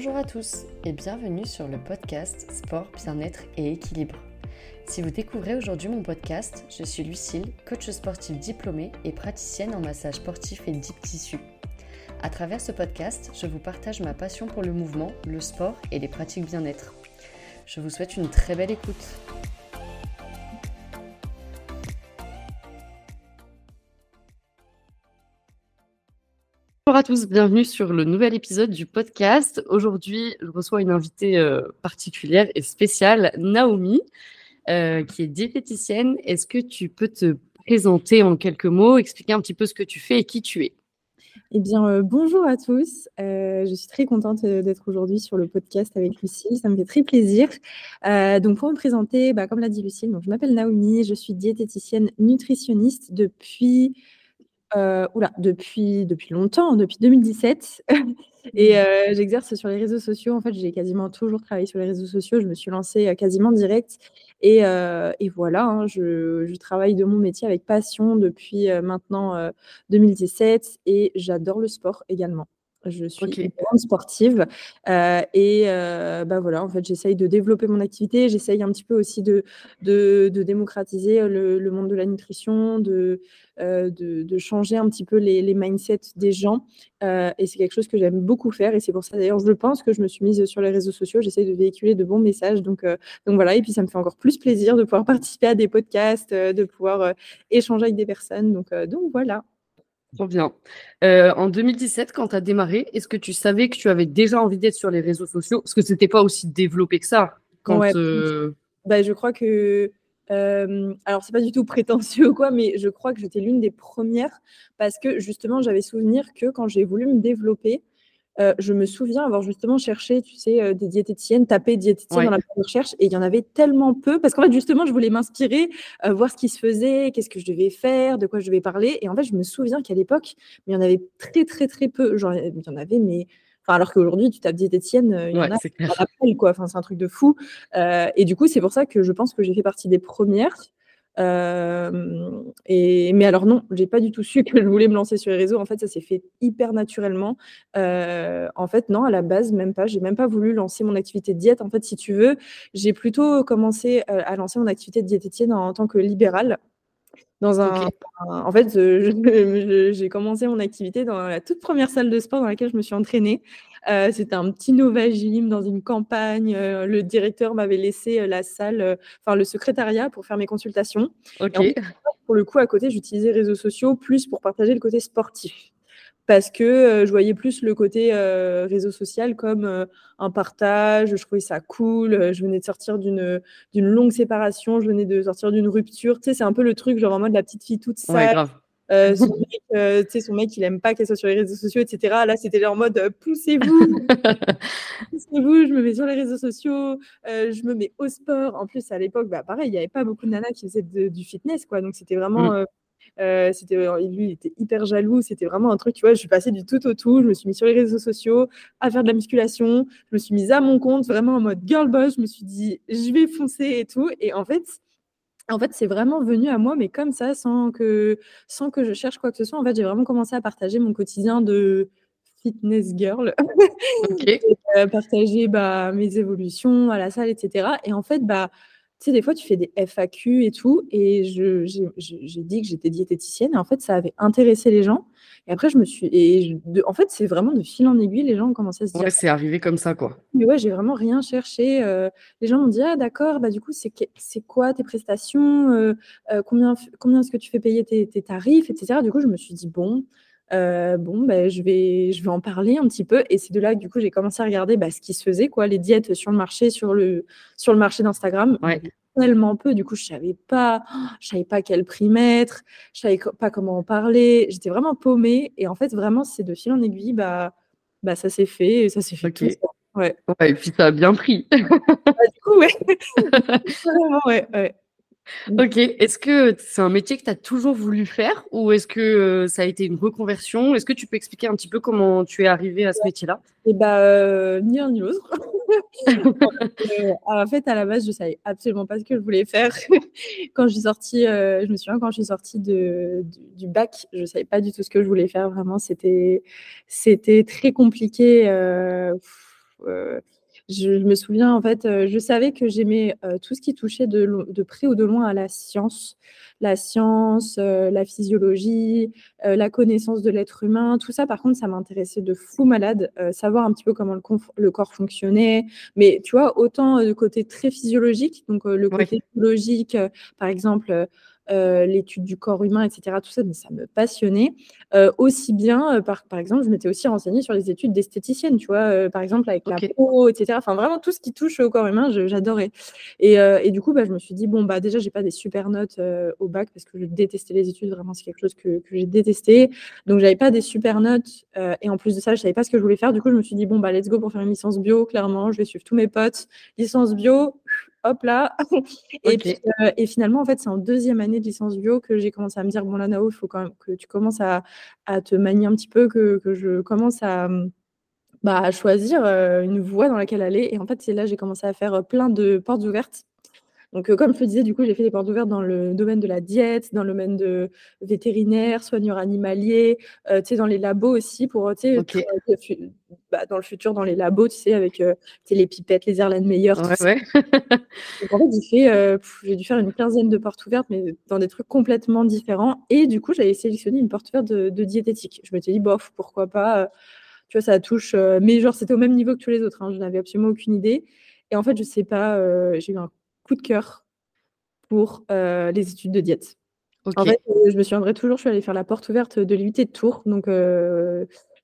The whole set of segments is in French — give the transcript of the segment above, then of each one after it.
Bonjour à tous et bienvenue sur le podcast Sport, Bien-être et Équilibre. Si vous découvrez aujourd'hui mon podcast, je suis Lucille, coach sportif diplômée et praticienne en massage sportif et deep tissu. À travers ce podcast, je vous partage ma passion pour le mouvement, le sport et les pratiques bien-être. Je vous souhaite une très belle écoute. Tous, bienvenue sur le nouvel épisode du podcast. Aujourd'hui, je reçois une invitée euh, particulière et spéciale, Naomi, euh, qui est diététicienne. Est-ce que tu peux te présenter en quelques mots, expliquer un petit peu ce que tu fais et qui tu es? Eh bien, euh, bonjour à tous. je suis très contente d'être aujourd'hui sur le podcast avec Lucille. Ça me fait très plaisir. donc, pour me présenter, bah, comme l'a dit Lucille, donc, je m'appelle Naomi. Je suis diététicienne nutritionniste depuis euh, oula, depuis, depuis longtemps, depuis 2017. et mmh. euh, j'exerce sur les réseaux sociaux. En fait, j'ai quasiment toujours travaillé sur les réseaux sociaux. Je me suis lancée euh, quasiment direct. Et, et voilà, hein, je, je, travaille de mon métier avec passion depuis maintenant 2017 et j'adore le sport également. Je suis une grande sportive et bah voilà, en fait, j'essaye de développer mon activité. J'essaye un petit peu aussi de, de, démocratiser le, monde de la nutrition, de, de, changer un petit peu les, les mindsets des gens. et c'est quelque chose que j'aime beaucoup faire. Et c'est pour ça, d'ailleurs, je pense que je me suis mise sur les réseaux sociaux. J'essaye de véhiculer de bons messages. Donc, donc voilà, et puis ça me fait encore plus plaisir de pouvoir participer à des podcasts, de pouvoir échanger avec des personnes. Donc, donc voilà. Trop bien. Euh, en 2017, quand tu as démarré, est-ce que tu savais que tu avais déjà envie d'être sur les réseaux sociaux? Parce que ce n'était pas aussi développé que ça. Quand, euh, bah, je crois que. Euh, alors, c'est pas du tout prétentieux ou quoi, mais je crois que j'étais l'une des premières parce que justement, j'avais souvenir que quand j'ai voulu me développer, euh, je me souviens avoir justement cherché, tu sais, euh, des diététiciennes, tapé diététicienne dans la recherche, et il y en avait tellement peu, parce qu'en fait, justement, je voulais m'inspirer, euh, voir ce qui se faisait, qu'est-ce que je devais faire, de quoi je devais parler. Et en fait, je me souviens qu'à l'époque, il y en avait très, très, très peu. Genre, il y en avait, mais Enfin, alors qu'aujourd'hui, tu tapes diététicienne, il y en a qui quoi. Enfin, c'est un truc de fou. et du coup, c'est pour ça que je pense que j'ai fait partie des premières. Euh, et, mais alors non, j'ai pas du tout su que je voulais me lancer sur les réseaux. En fait, ça s'est fait hyper naturellement. Euh, en fait, non, à la base, même pas. J'ai même pas voulu lancer mon activité de diète. En fait, si tu veux, j'ai plutôt commencé euh, à lancer mon activité de diététicienne en, tant que libérale. Dans un, en fait, j'ai commencé mon activité dans la toute première salle de sport dans laquelle je me suis entraînée. Euh, c'était un petit Nova Gym dans une campagne. Euh, le directeur m'avait laissé euh, la salle, enfin le secrétariat pour faire mes consultations. pour le coup, à côté, j'utilisais réseaux sociaux plus pour partager le côté sportif. Parce que je voyais plus le côté réseau social comme un partage, je trouvais ça cool, je venais de sortir d'une longue séparation, je venais de sortir d'une rupture, tu sais, c'est un peu le truc genre en mode la petite fille toute sale. Euh, son, mec, euh, son mec, il aime pas qu'elle soit sur les réseaux sociaux, etc. Là, c'était en mode euh, poussez-vous, poussez-vous, je me mets sur les réseaux sociaux, je me mets au sport. En plus, à l'époque, bah, pareil, il n'y avait pas beaucoup de nanas qui faisaient du fitness, quoi. Donc, c'était vraiment. Mm. c'était lui il était hyper jaloux c'était vraiment un truc tu vois je suis passée du tout au tout je me suis mis sur les réseaux sociaux à faire de la musculation je me suis mise à mon compte vraiment en mode girl boss je me suis dit je vais foncer et tout et en fait en fait, c'est vraiment venu à moi, mais comme ça, sans que, sans que je cherche quoi que ce soit. En fait, j'ai vraiment commencé à partager mon quotidien de fitness girl. Euh, partager bah, mes évolutions à la salle, etc. Et en fait, bah, tu sais, des fois, tu fais des FAQ et tout. Et j'ai dit que j'étais diététicienne. Et en fait, ça avait intéressé les gens. Et après, je me suis. Et en fait, c'est vraiment de fil en aiguille, les gens ont commencé à se dire. Ouais, c'est arrivé comme ça, quoi. Mais ouais, j'ai vraiment rien cherché. Euh, les gens m'ont dit Ah, d'accord, bah, du coup, c'est quoi tes prestations euh, euh, Combien, combien est-ce que tu fais payer tes, tarifs, etc. Du coup, je me suis dit Bon. Bon, bah, je, vais, je vais en parler un petit peu. Et c'est de là que du coup, j'ai commencé à regarder bah, ce qui se faisait, quoi, les diètes sur le marché, sur le, sur le marché d'Instagram. Ouais tellement peu. Du coup, je savais pas, je savais pas quel prix mettre, je savais pas comment en parler. J'étais vraiment paumée. Et en fait, vraiment, c'est de fil en aiguille, bah, bah ça s'est fait et ça s'est fait. Ouais. ouais. Et puis ça a bien pris. Bah, du coup, ouais. vraiment, ouais, ouais. Ok, est-ce que c'est un métier que tu as toujours voulu faire ou est-ce que euh, ça a été une reconversion? Est-ce que tu peux expliquer un petit peu comment tu es arrivé à ce métier-là? Eh bah, euh, ni un ni l'autre. Euh, en fait, à la base, je savais absolument pas ce que je voulais faire. quand je suis sortie, je me souviens quand je suis sortie de, du, bac, je savais pas du tout ce que je voulais faire. Vraiment, c'était, c'était très compliqué je, me souviens, en fait, je savais que j'aimais tout ce qui touchait de, de, près ou de loin à la science. La science, la physiologie, la connaissance de l'être humain, tout ça, par contre, ça m'intéressait de fou malade. savoir un petit peu comment le, le, corps fonctionnait. Mais tu vois, autant du côté très physiologique, donc le côté biologique, par exemple, euh, l'étude du corps humain, etc. Tout ça, mais ça me passionnait. Euh, aussi bien, euh, par, par exemple, je m'étais aussi renseignée sur les études d'esthéticienne, tu vois, par exemple avec la peau, etc. Enfin, vraiment tout ce qui touche au corps humain, j'adorais. Et, et, du coup, bah, je me suis dit, bon, bah, déjà, j'ai pas des super notes au bac parce que je détestais les études, vraiment, c'est quelque chose que, que j'ai détesté. Donc, j'avais pas des super notes. et en plus de ça, je savais pas ce que je voulais faire. Du coup, je me suis dit, bon, bah, let's go pour faire une licence bio, clairement. Je vais suivre tous mes potes. Licence bio, hop là. Euh, et, finalement, en fait, c'est en deuxième année de licence bio que j'ai commencé à me dire bon, là, Nao, il faut quand même que tu commences à, te manier un petit peu, que, je commence à, bah, choisir euh, une voie dans laquelle aller. Et en fait, c'est là que j'ai commencé à faire plein de portes ouvertes. Donc, euh, comme je te disais, du coup, j'ai fait des portes ouvertes dans le domaine de la diète, dans le domaine de vétérinaire, soigneur animalier, tu sais, dans les labos aussi, pour, tu sais, bah, dans le futur dans les labos, tu sais, avec euh, les pipettes, les Erlenmeyer. Ouais, ouais. Donc, en fait, euh, j'ai dû faire une quinzaine de portes ouvertes, mais dans des trucs complètement différents. Et du coup, j'avais sélectionné une porte ouverte de, diététique. Je me suis dit, bof, pourquoi pas. Euh, tu vois, ça touche. mais genre, c'était au même niveau que tous les autres. Hein, je n'avais absolument aucune idée. Et en fait, je sais pas, j'ai eu un coup de cœur pour les études de diète. En fait, je me suis en vrai toujours, je suis allée faire la porte ouverte de l'UT de Tours. Donc,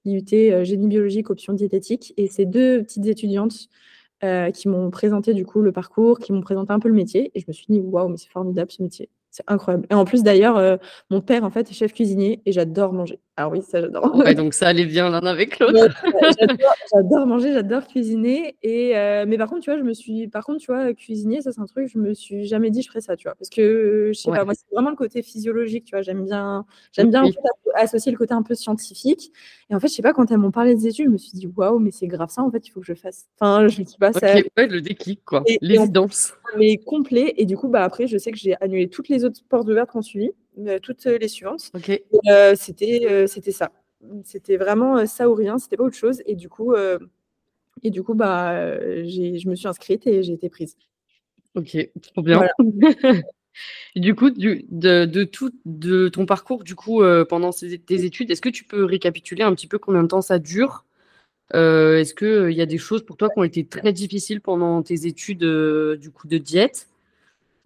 l'IUT euh, génie biologique, option diététique. Et ces deux petites étudiantes euh, qui m'ont présenté du coup le parcours, qui m'ont présenté un peu le métier. Et je me suis dit, waouh, mais c'est formidable ce métier. C'est incroyable. Et en plus, d'ailleurs, euh, mon père, en fait, est chef cuisinier et j'adore manger. Ah oui, ça, j'adore. Ouais, donc ça allait bien l'un avec l'autre. j'adore manger, j'adore cuisiner. Et, euh, mais par contre, tu vois, je me suis. Par contre, tu vois, cuisiner, ça, c'est un truc, je me suis jamais dit, je ferais ça, tu vois. Parce que, je sais pas, moi, c'est vraiment le côté physiologique, tu vois. J'aime bien, j'aime bien associer le côté un peu scientifique. Et en fait, je sais pas, quand elles m'ont parlé des études, je me suis dit, waouh, mais c'est grave ça, en fait, il faut que je fasse. Enfin, je me dis pas ça. le déclic, quoi. L'évidence. Mais complet. Et du coup, bah, après, je sais que j'ai annulé toutes les autres portes ouvertes qu'on suivi, euh, toutes les suivantes. Euh, c'était, euh, c'était ça. C'était vraiment ça ou rien, c'était pas autre chose. Et du coup, et du coup bah, je me suis inscrite et j'ai été prise. Ok, trop bien. du coup, du, de, de, tout de ton parcours, du coup, pendant tes études, est-ce que tu peux récapituler un petit peu combien de temps ça dure? Est-ce qu'il il y a des choses pour toi qui ont été très difficiles pendant tes études du coup de diète?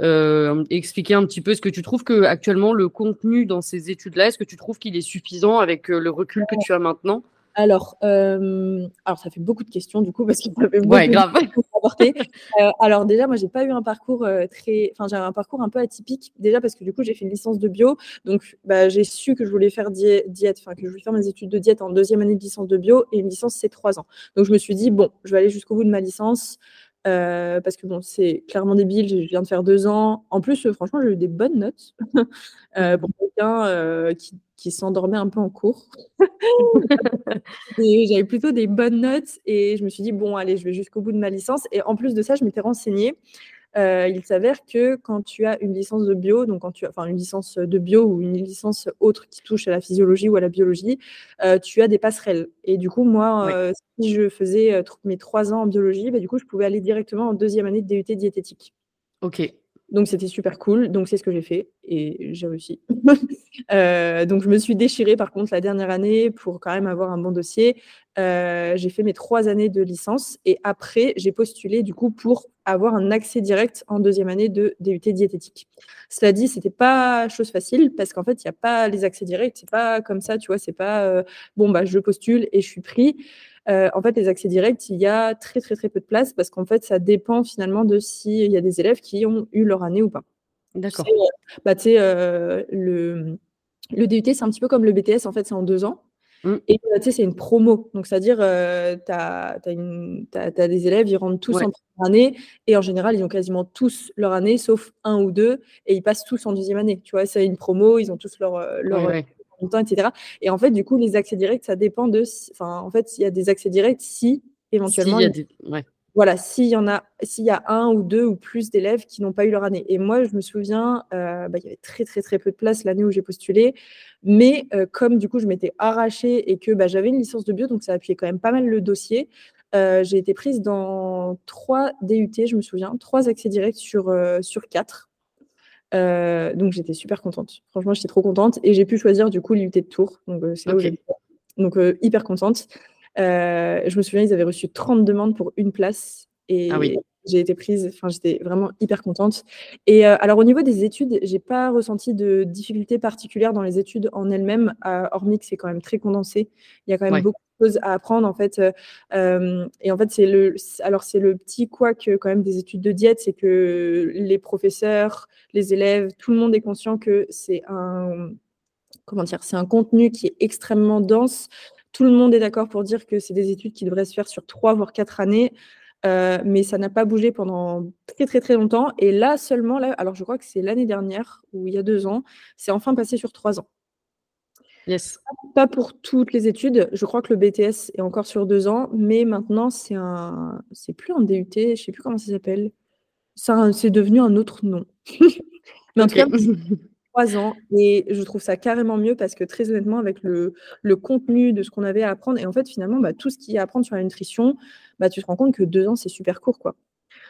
Euh, expliquer un petit peu, est-ce que tu trouves que actuellement le contenu dans ces études-là, est-ce que tu trouves qu'il est suffisant avec euh, le recul que tu as maintenant? Alors, euh, alors, ça fait beaucoup de questions du coup parce qu'il y avait beaucoup ouais, grave. euh, alors déjà, moi, j'ai pas eu un parcours très, enfin, j'ai un parcours un peu atypique. Déjà parce que du coup, j'ai fait une licence de bio, donc bah, j'ai su que je voulais faire diète, enfin que je voulais faire mes études de diète en deuxième année de licence de bio et une licence c'est trois ans. Donc je me suis dit bon, je vais aller jusqu'au bout de ma licence. Euh, parce que bon, c'est clairement débile, je viens de faire deux ans. En plus, euh, franchement, j'ai eu des bonnes notes euh, pour quelqu'un qui, qui s'endormait un peu en cours. J'avais plutôt des bonnes notes et je me suis dit, bon, allez, je vais jusqu'au bout de ma licence. Et en plus de ça, je m'étais renseignée euh, il s'avère que quand tu as une licence de bio, donc quand tu as, enfin une licence de bio ou une licence autre qui touche à la physiologie ou à la biologie, euh, tu as des passerelles. Et du coup, moi, euh, si je faisais mes trois ans en biologie, bah, du coup, je pouvais aller directement en deuxième année de DUT diététique. Ok. Donc c'était super cool. Donc c'est ce que j'ai fait et j'ai réussi. Euh, donc je me suis déchirée par contre la dernière année pour quand même avoir un bon dossier. Euh, j'ai fait mes trois années de licence et après j'ai postulé du coup pour avoir un accès direct en deuxième année de DUT diététique. Cela dit, c'était pas chose facile parce qu'en fait il n'y a pas les accès directs. C'est pas comme ça, tu vois. C'est pas euh, bon bah je postule et je suis pris. Euh, en fait, les accès directs, il y a très, très, très peu de place parce qu'en fait, ça dépend finalement de s'il y a des élèves qui ont eu leur année ou pas. D'accord. Bah, tu sais, euh, le, le DUT, c'est un petit peu comme le BTS, en fait, c'est en deux ans. Mmh. Et euh, tu sais, c'est une promo. Donc, c'est-à-dire, tu as, des élèves, ils rentrent tous en première année. Et en général, ils ont quasiment tous leur année, sauf un ou deux. Et ils passent tous en deuxième année. Tu vois, c'est une promo, ils ont tous leur, leur, etc. Et en fait, du coup, les accès directs, ça dépend de. Enfin, en fait, il y a des accès directs si éventuellement. Voilà, s'il y en a, s'il y a un ou deux ou plus d'élèves qui n'ont pas eu leur année. Et moi, je me souviens, euh, bah, il y avait très très très peu de place l'année où j'ai postulé, mais euh, comme du coup je m'étais arrachée et que bah, j'avais une licence de bio, donc ça appuyait quand même pas mal le dossier. j'ai été prise dans trois DUT, je me souviens, trois accès directs sur, sur quatre. donc j'étais super contente. Franchement, j'étais trop contente. Et j'ai pu choisir du coup l'UT de Tours. Donc c'est là où Donc hyper contente. Je me souviens, ils avaient reçu 30 demandes pour une place. Et ah j'ai été prise, enfin j'étais vraiment hyper contente. Et alors au niveau des études, j'ai pas ressenti de difficultés particulières dans les études en elles-mêmes, hormis que c'est quand même très condensé. Il y a quand même beaucoup de choses à apprendre en fait. et en fait c'est le, alors c'est le petit quoi que quand même des études de diète, c'est que les professeurs, les élèves, tout le monde est conscient que c'est un comment dire, c'est un contenu qui est extrêmement dense. Tout le monde est d'accord pour dire que c'est des études qui devraient se faire sur trois voire quatre années. Euh, mais ça n'a pas bougé pendant très très très longtemps. Et là seulement, là, alors je crois que c'est l'année dernière ou il y a deux ans, c'est enfin passé sur trois ans. Yes. Pas pour toutes les études. Je crois que le BTS est encore sur deux ans, mais maintenant c'est un, c'est plus un DUT, je sais plus comment ça s'appelle. C'est devenu un autre nom. mais en tout cas, ans et je trouve ça carrément mieux parce que très honnêtement avec le, le contenu de ce qu'on avait à apprendre et en fait finalement bah, tout ce qu'il y a à apprendre sur la nutrition bah, tu te rends compte que deux ans, c'est super court, quoi.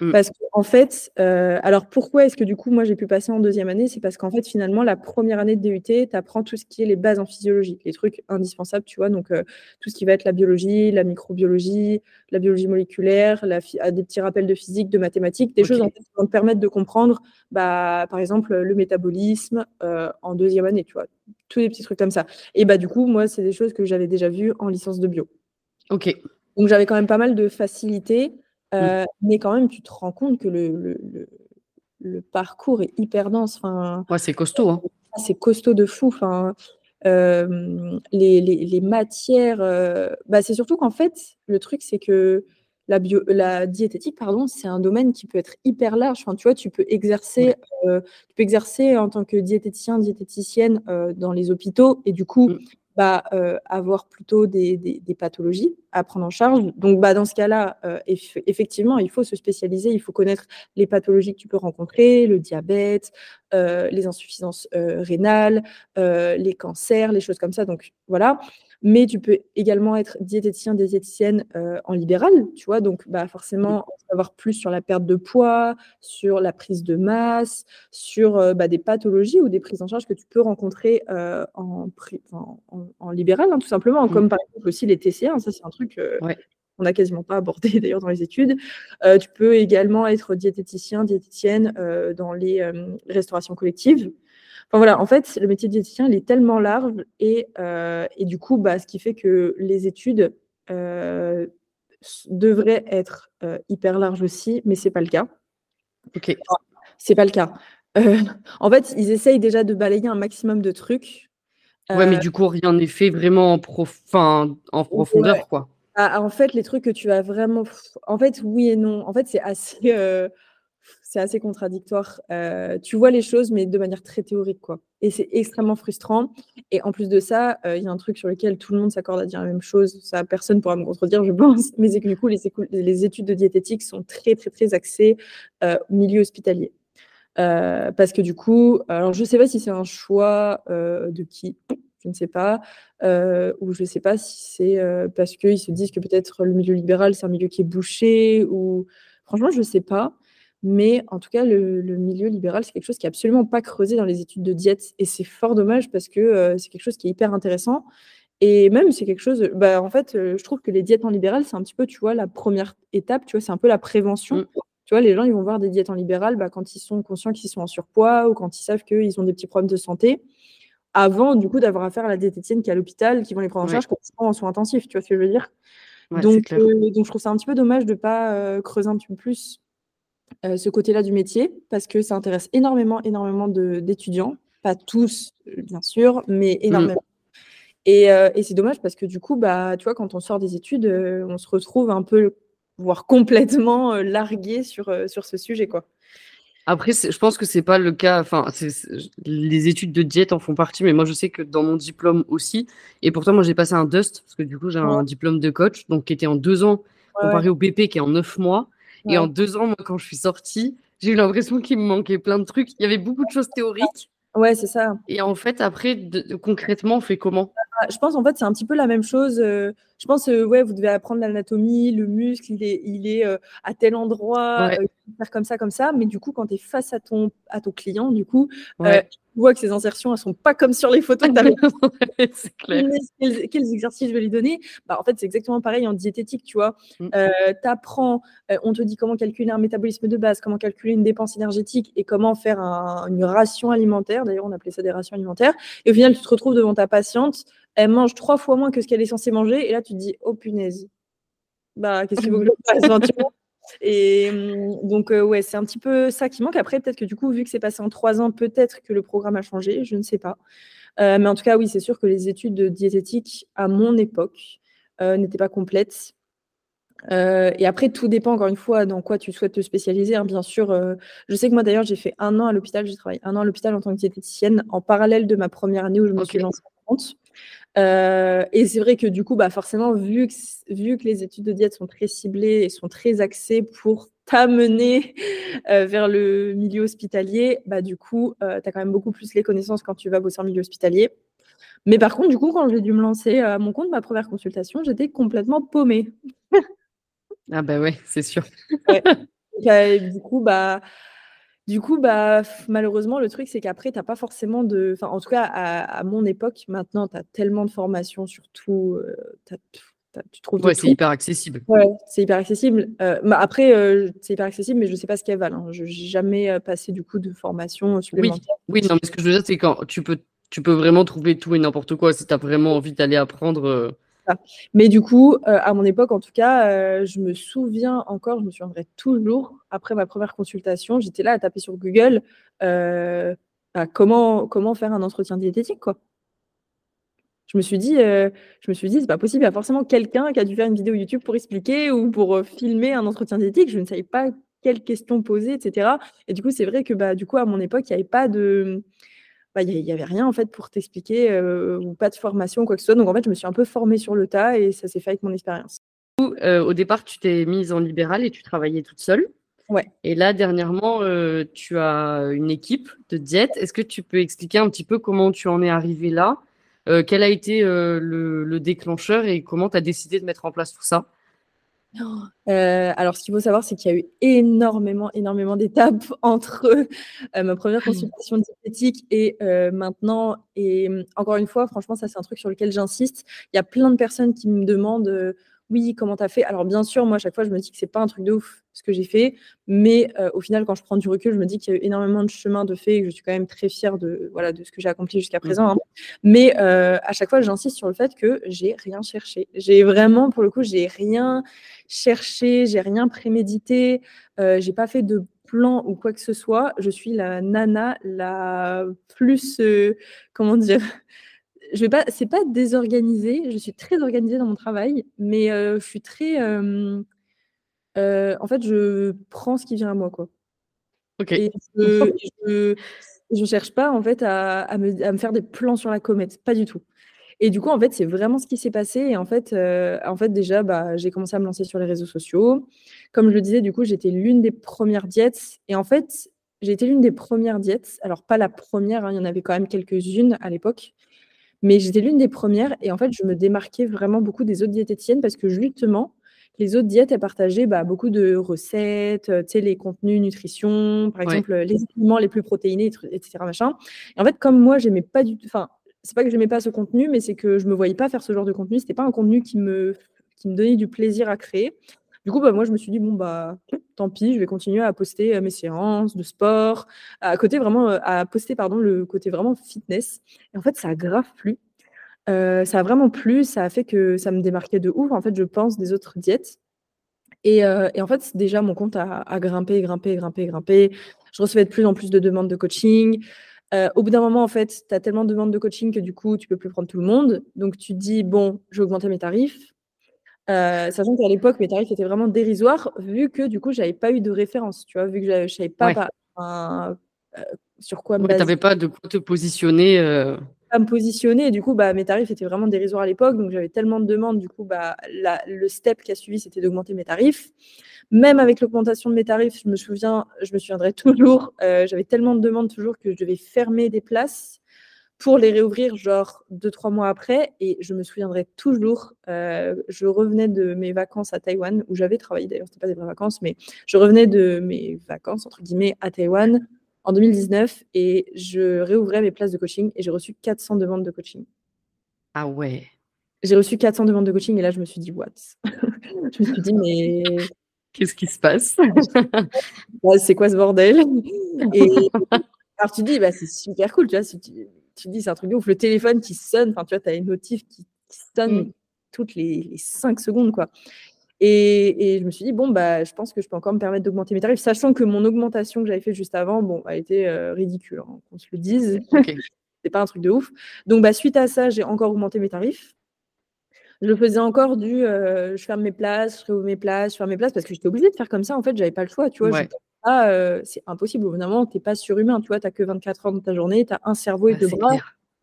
Mmh. Parce qu'en fait, euh, alors pourquoi est-ce que du coup, moi, j'ai pu passer en deuxième année? C'est parce qu'en fait, finalement, la première année de DUT, tu apprends tout ce qui est les bases en physiologie, les trucs indispensables, tu vois, donc euh, tout ce qui va être la biologie, la microbiologie, la biologie moléculaire, la ah, des petits rappels de physique, de mathématiques, des choses en fait, qui vont te permettre de comprendre, bah, par exemple, le métabolisme euh, en deuxième année, tu vois, tous les petits trucs comme ça. Et bah, du coup, moi, c'est des choses que j'avais déjà vues en licence de bio. Ok. Donc j'avais quand même pas mal de facilité, euh, mais quand même, tu te rends compte que le, le, le, parcours est hyper dense. Enfin, ouais, c'est costaud. Hein. C'est costaud de fou. Enfin, euh, les, les, les, matières, euh, bah, c'est surtout qu'en fait, le truc, c'est que la, bio, la diététique, pardon, c'est un domaine qui peut être hyper large. Enfin, tu vois, tu peux exercer, tu peux exercer en tant que diététicien, diététicienne dans les hôpitaux, et du coup, mmh. Bah, euh, avoir plutôt des, des, pathologies à prendre en charge. Donc, bah, dans ce cas-là, euh, effectivement, il faut se spécialiser, il faut connaître les pathologies que tu peux rencontrer, le diabète, euh, les insuffisances rénales, les cancers, les choses comme ça. Donc, voilà mais tu peux également être diététicien, diététicienne euh, en libéral, tu vois, donc bah, forcément savoir plus sur la perte de poids, sur la prise de masse, sur euh, bah, des pathologies ou des prises en charge que tu peux rencontrer euh, en, en, libéral, hein, tout simplement, mmh. comme par exemple aussi les TCA, hein, ça c'est un truc qu'on n'a quasiment pas abordé d'ailleurs dans les études. tu peux également être diététicien, diététicienne dans les restaurations collectives voilà, en fait, le métier de diététicien, il est tellement large et, euh, et du coup, bah, ce qui fait que les études euh, devraient être euh, hyper larges aussi, mais c'est pas le cas. Ok. c'est pas le cas. en fait, ils essayent déjà de balayer un maximum de trucs. Ouais, mais du coup, rien n'est fait vraiment en, en profondeur, quoi. Ah, en fait, les trucs que tu as vraiment. En fait, oui et non. En fait, c'est assez c'est assez contradictoire. Euh, tu vois les choses, mais de manière très théorique, quoi. Et c'est extrêmement frustrant. Et en plus de ça, euh, il y a un truc sur lequel tout le monde s'accorde à dire la même chose. Ça, personne pourra me contredire, je pense. Mais c'est que du coup, les, études de diététique sont très, très, très axées euh, au milieu hospitalier. parce que du coup, alors je ne sais pas si c'est un choix de qui, je ne sais pas, ou je ne sais pas si c'est parce qu'ils se disent que peut-être le milieu libéral, c'est un milieu qui est bouché, ou franchement, je ne sais pas. Mais en tout cas, le, milieu libéral, c'est quelque chose qui n'est absolument pas creusé dans les études de diète. Et c'est fort dommage parce que euh, c'est quelque chose qui est hyper intéressant. Et même, c'est quelque chose. Bah, en fait, euh, je trouve que les diètes en libéral, c'est un petit peu, tu vois, la première étape, tu vois, c'est un peu la prévention. Mmh. Tu vois, les gens, ils vont voir des diètes en libéral bah, quand ils sont conscients qu'ils sont en surpoids ou quand ils savent qu'ils ont des petits problèmes de santé, avant, du coup, d'avoir affaire à la diététicienne qui est à l'hôpital, qui vont les prendre en charge quand ils sont en soins intensifs. Tu vois ce que je veux dire? Donc, euh, donc, je trouve ça un petit peu dommage de ne pas creuser un petit peu plus euh, ce côté-là du métier parce que ça intéresse énormément, énormément d'étudiants. Pas tous, euh, bien sûr, mais mmh. énormément. Et, euh, et c'est dommage parce que du coup, bah, tu vois, quand on sort des études, on se retrouve un peu, voire complètement largué sur, sur ce sujet, quoi. Après, je pense que c'est pas le cas. Enfin, les études de diète en font partie, mais moi, je sais que dans mon diplôme aussi. Et pourtant, moi, j'ai passé un DUST parce que du coup, j'ai un diplôme de coach, donc qui était en deux ans comparé au BP qui est en neuf mois. Et en deux ans, moi, quand je suis sortie, j'ai eu l'impression qu'il me manquait plein de trucs. Il y avait beaucoup de choses théoriques. Ouais, c'est ça. Et en fait, après, concrètement, on fait comment? Je pense en fait c'est un petit peu la même chose. Euh, je pense euh, ouais vous devez apprendre l'anatomie, le muscle il est il est euh, à tel endroit, faire comme ça comme ça. Mais du coup quand tu es face à ton à ton client du coup vois que ces insertions, elles sont pas comme sur les photos que tu c'est clair. Quels, exercices je vais lui donner? Bah, En fait, c'est exactement pareil en diététique, tu vois. Mm. Euh, tu apprends, euh, on te dit comment calculer un métabolisme de base, comment calculer une dépense énergétique et comment faire une ration alimentaire. D'ailleurs, on appelait ça des rations alimentaires. Et au final, tu te retrouves devant ta patiente, elle mange trois fois moins que ce qu'elle est censée manger. Et là, tu te dis, oh punaise. Bah, qu'est-ce qu'il faut que je fasse? Et mmh, donc, ouais, c'est un petit peu ça qui manque. Après, peut-être que du coup, vu que c'est passé en trois ans, peut-être que le programme a changé, je ne sais pas. mais en tout cas, oui, c'est sûr que les études de diététique, à mon époque, n'étaient pas complètes. et après, tout dépend encore une fois dans quoi tu souhaites te spécialiser. Hein. Bien sûr, je sais que moi d'ailleurs, j'ai fait un an à l'hôpital. J'ai travaillé un an à l'hôpital en tant que diététicienne en parallèle de ma première année où je me suis lancée en compte. Euh, et c'est vrai que du coup, bah forcément, vu que, vu que les études de diète sont très ciblées et sont très axées pour t'amener euh, vers le milieu hospitalier, bah du coup, euh, tu as quand même beaucoup plus les connaissances quand tu vas bosser en milieu hospitalier. Mais par contre, du coup, quand j'ai dû me lancer à mon compte, ma première consultation, j'étais complètement paumée. ah bah ouais, c'est sûr. du coup, bah du coup, bah, malheureusement, le truc, c'est qu'après, tu n'as pas forcément de. Enfin, en tout cas, à, mon époque, maintenant, tu as tellement de formations sur tout. Euh, tu trouves. Ouais, c'est hyper accessible. Ouais, c'est hyper accessible. Euh, bah, après, euh, c'est hyper accessible, mais je ne sais pas ce qu'elles valent. Hein. Je n'ai jamais passé du coup de formation supplémentaire. Oui, non, mais ce que je veux dire, c'est quand tu peux, tu peux vraiment trouver tout et n'importe quoi. Si tu as vraiment envie d'aller apprendre mais du coup, euh, à mon époque, en tout cas, euh, je me souviens encore, je me souviendrai toujours, après ma première consultation, j'étais là à taper sur Google euh, bah, comment, faire un entretien diététique. Je me suis dit, je me dit, c'est pas possible, il y a forcément quelqu'un qui a dû faire une vidéo YouTube pour expliquer ou pour filmer un entretien diététique. Je ne savais pas quelles questions poser, etc. Et du coup, c'est vrai que bah, du coup, à mon époque, il n'y avait pas de bah, il n'y avait rien en fait pour t'expliquer euh, ou pas de formation ou quoi que ce soit. Donc en fait, je me suis un peu formée sur le tas et ça s'est fait avec mon expérience. Euh, au départ, tu t'es mise en libéral et tu travaillais toute seule. Ouais. Et là, dernièrement, euh, tu as une équipe de diète. Est-ce que tu peux expliquer un petit peu comment tu en es arrivé là? Quel a été le, déclencheur et comment tu as décidé de mettre en place tout ça? euh, alors, ce qu'il faut savoir, c'est qu'il y a eu énormément, énormément d'étapes entre euh, ma première consultation diététique et euh, maintenant. Et encore une fois, franchement, ça, c'est un truc sur lequel j'insiste. Il y a plein de personnes qui me demandent oui, comment tu as fait? Alors, bien sûr, moi, à chaque fois, je me dis que c'est pas un truc de ouf ce que j'ai fait, mais au final, quand je prends du recul, je me dis qu'il y a eu énormément de chemin de fait et que je suis quand même très fière de, voilà, de ce que j'ai accompli jusqu'à présent. Hein. Mais à chaque fois, j'insiste sur le fait que j'ai rien cherché. J'ai vraiment, pour le coup, j'ai rien cherché, j'ai rien prémédité, j'ai pas fait de plan ou quoi que ce soit. Je suis la nana la plus, comment dire? Je vais pas, c'est pas désorganisé. Je suis très organisée dans mon travail, mais euh, je suis très. Euh, euh, en fait, je prends ce qui vient à moi, quoi. Ok. Et je, je, cherche pas en fait à, à, me, à, me, faire des plans sur la comète, pas du tout. Et du coup, en fait, c'est vraiment ce qui s'est passé. Et en fait, en fait, déjà, bah, j'ai commencé à me lancer sur les réseaux sociaux. Comme je le disais, du coup, j'étais l'une des premières diètes. Et en fait, j'ai été l'une des premières diètes. Alors, pas la première, hein, il y en avait quand même quelques-unes à l'époque. Mais j'étais l'une des premières et en fait, je me démarquais vraiment beaucoup des autres diététiciennes parce que justement, les autres diètes, elles partageaient bah, beaucoup de recettes, sais, les contenus nutrition, par exemple, les aliments les plus protéinés, etc. Machin. Et en fait, comme moi, j'aimais pas du tout. Enfin, c'est pas que j'aimais pas ce contenu, mais c'est que je me voyais pas faire ce genre de contenu. C'était pas un contenu qui me, qui me donnait du plaisir à créer. Du coup, bah, moi, je me suis dit, bon, bah, tant pis, je vais continuer à poster euh, mes séances de sport, à côté vraiment, euh, à poster, pardon, le côté vraiment fitness. Et en fait, ça a grave plu. Euh, ça a vraiment plu, ça a fait que ça me démarquait de ouf, en fait, je pense, des autres diètes. Et, et en fait, déjà, mon compte a, a, grimpé, grimpé, grimpé, grimpé. Je recevais de plus en plus de demandes de coaching. au bout d'un moment, en fait, tu as tellement de demandes de coaching que du coup, tu peux plus prendre tout le monde. Donc, tu dis, bon, je vais augmenter mes tarifs. Euh, sachant qu'à l'époque, mes tarifs étaient vraiment dérisoires, vu que du coup, j'avais pas eu de référence, tu vois, vu que je ne savais pas, euh, sur quoi me baser. Tu n'avais pas de quoi te positionner. Euh... Pas me positionner, et du coup, bah, mes tarifs étaient vraiment dérisoires à l'époque, donc j'avais tellement de demandes, du coup, bah, le step qui a suivi, c'était d'augmenter mes tarifs. Même avec l'augmentation de mes tarifs, je me souviens, je me souviendrai toujours, euh, j'avais tellement de demandes toujours que je devais fermer des places pour les réouvrir genre deux, trois mois après. Et je me souviendrai toujours, euh, je revenais de mes vacances à Taïwan, où j'avais travaillé d'ailleurs, c'était pas des vraies vacances, mais je revenais de mes vacances, entre guillemets, à Taïwan en 2019 et je réouvrais mes places de coaching et j'ai reçu 400 demandes de coaching. Ah ouais. J'ai reçu 400 demandes de coaching et là, je me suis dit, what? Je me suis dit, mais. Qu'est-ce qui se passe? C'est quoi ce bordel? Et alors, tu dis, bah, c'est super cool, tu vois. tu, tu dis, c'est un truc de ouf. Le téléphone qui sonne, enfin, tu vois, tu as une notif qui, sonne mm. toutes les, les 5 secondes, quoi. Et, et, je me suis dit, bon, bah, je pense que je peux encore me permettre d'augmenter mes tarifs, sachant que mon augmentation que j'avais fait juste avant, bon, a été euh, ridicule, hein, qu'on se le dise. c'est pas un truc de ouf. Donc, bah, suite à ça, j'ai encore augmenté mes tarifs. Je faisais encore du euh, je ferme mes places, je réouvre mes places, je ferme mes places parce que j'étais obligée de faire comme ça. En fait, j'avais pas le choix, tu vois. Euh, c'est impossible. Au bout d'un moment, tu n'es pas surhumain, tu vois. Tu n'as que 24 heures dans ta journée, tu as un cerveau et deux bras.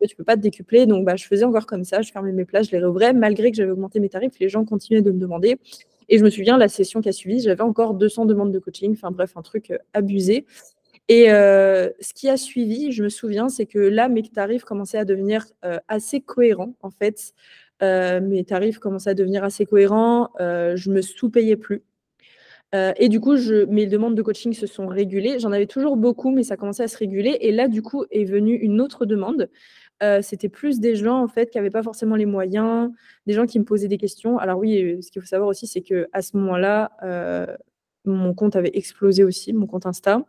Tu peux pas te décupler. Donc, bah, je faisais encore comme ça. Je fermais mes places, je les réouvrais. Malgré que j'avais augmenté mes tarifs, les gens continuaient de me demander. Et je me souviens, la session qui a suivi, j'avais encore 200 demandes de coaching. Enfin, bref, un truc abusé. Et ce qui a suivi, je me souviens, c'est que là, mes tarifs commençaient à devenir assez cohérents, en fait. Mes tarifs commençaient à devenir assez cohérents, je me sous-payais plus. Euh, et du coup, je, mes demandes de coaching se sont régulées. J'en avais toujours beaucoup, mais ça commençait à se réguler. Et là, du coup, est venue une autre demande. C'était plus des gens en fait qui n'avaient pas forcément les moyens, des gens qui me posaient des questions. Alors oui, ce qu'il faut savoir aussi, c'est que à ce moment-là, mon compte avait explosé aussi, mon compte Insta.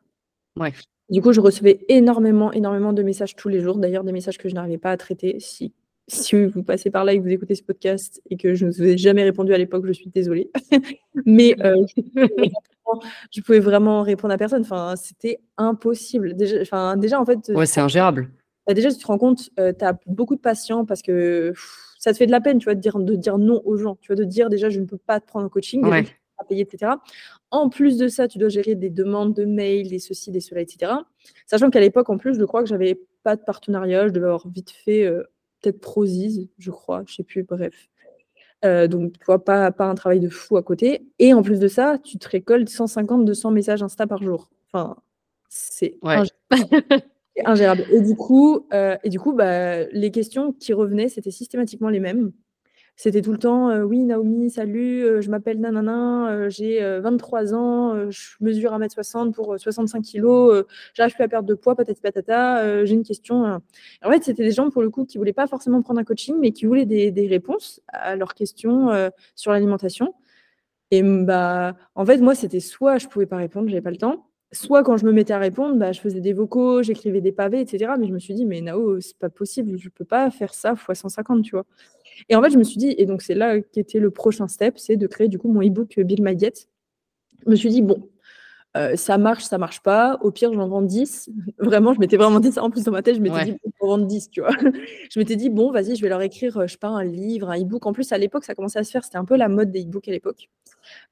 Ouais. Du coup, je recevais énormément, énormément de messages tous les jours. D'ailleurs, des messages que je n'arrivais pas à traiter. Si si vous passez par là et que vous écoutez ce podcast et que je ne vous ai jamais répondu à l'époque, je suis désolée. Mais euh, je pouvais vraiment répondre à personne. Enfin, c'était impossible. Déjà, enfin, déjà, en fait. Ouais, c'est ingérable. Bah, déjà, tu te rends compte, euh, tu as beaucoup de patients parce que ça te fait de la peine, tu vois, de dire, de dire non aux gens. Tu vois, de dire déjà, je ne peux pas te prendre en coaching, ouais. pas payer, etc. En plus de ça, tu dois gérer des demandes de mails, des ceci, des cela, etc. Sachant qu'à l'époque, en plus, je crois que j'avais pas de partenariat. Je devais avoir vite fait. Euh, peut-être Prozis, je crois, je sais plus, bref. Euh, donc, tu vois, pas, pas un travail de fou à côté. Et en plus de ça, tu te récoltes 150, 200 messages Insta par jour. Enfin, c'est ingérable. Et du coup, euh, et du coup bah, les questions qui revenaient, c'était systématiquement les mêmes. C'était tout le temps Oui, Naomi, salut, je m'appelle Nanana, j'ai 23 ans, je mesure 1m60 pour 65 kg, j'arrive plus à perdre de poids, patati patata, j'ai une question. En fait, c'était des gens, pour le coup, qui voulaient pas forcément prendre un coaching, mais qui voulaient des, des réponses à leurs questions sur l'alimentation. Et bah, en fait, moi, c'était soit je pouvais pas répondre, j'avais pas le temps, soit quand je me mettais à répondre, bah, je faisais des vocaux, j'écrivais des pavés, etc. Mais je me suis dit, mais Nao, c'est pas possible, je peux pas faire ça x 150, tu vois. Et en fait, je me suis dit, et donc c'est là qu'était le prochain step, c'est de créer du coup mon e-book Build My Diet. Je me suis dit, bon, euh, ça marche, ça marche pas. Au pire, j'en vends 10. Vraiment, je m'étais vraiment dit ça en plus dans ma tête. Je m'étais dit, bon, pour vendre 10, tu vois. je m'étais dit, bon, vas-y, je vais leur écrire, euh, je sais pas, un livre, un e-book. En plus, à l'époque, ça commençait à se faire. C'était un peu la mode des e-books à l'époque.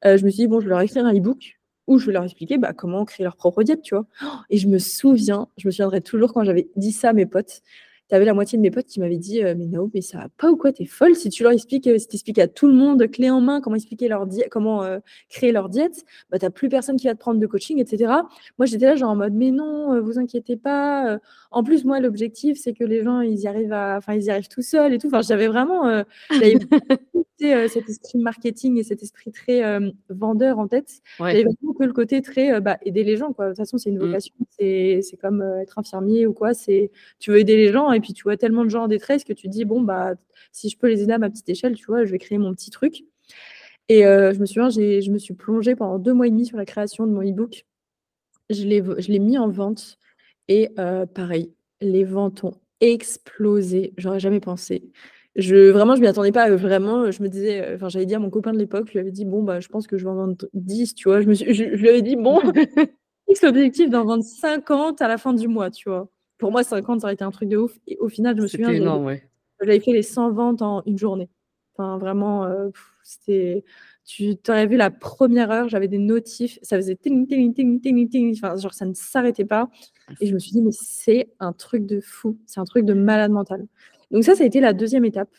Euh, je me suis dit, bon, je vais leur écrire un e-book où je vais leur expliquer bah, comment créer leur propre diète, tu vois. Et je me souviens, je me souviendrai toujours quand j'avais dit ça à mes potes tu avais la moitié de mes potes qui m'avaient dit euh, Mais Nao, mais ça va pas ou quoi? T'es folle? Si tu leur expliques, euh, si tu expliques à tout le monde, clé en main, comment, expliquer leur comment euh, créer leur diète, bah, tu plus personne qui va te prendre de coaching, etc. Moi, j'étais là, genre en mode Mais non, vous inquiétez pas. En plus, moi, l'objectif, c'est que les gens, ils y arrivent, à... ils y arrivent tout seuls et tout. Enfin, j'avais vraiment cet esprit marketing et cet esprit très vendeur en tête. J'avais vraiment que le côté très bah, aider les gens. Quoi. De toute façon, c'est une mmh. vocation. C'est comme être infirmier ou quoi. Tu veux aider les gens et puis tu vois tellement de gens en détresse que tu te dis, bon, bah, si je peux les aider à ma petite échelle, tu vois, je vais créer mon petit truc. Et euh, je me souviens, je me suis plongée pendant deux mois et demi sur la création de mon e-book. Je l'ai mis en vente et euh, pareil, les ventes ont explosé. J'aurais jamais pensé. Je, vraiment, je m'y attendais pas. Vraiment, je me disais, enfin, j'avais dit à mon copain de l'époque, je lui avais dit, bon, bah, je pense que je vais en vendre 10, tu vois. Je, me je, lui avais dit, bon, l'objectif d'en vendre 50 à la fin du mois, tu vois pour moi, 50, ça aurait été un truc de ouf. Et au final, je me souviens, j'avais fait les 100 ventes en une journée. Enfin, vraiment, euh, c'était. Tu aurais vu la première heure, j'avais des notifs, ça faisait ting, ting, ting, ting, ting, enfin, genre ça ne s'arrêtait pas. Et je me suis dit, mais c'est un truc de fou, c'est un truc de malade mental. Donc, ça, ça a été la deuxième étape.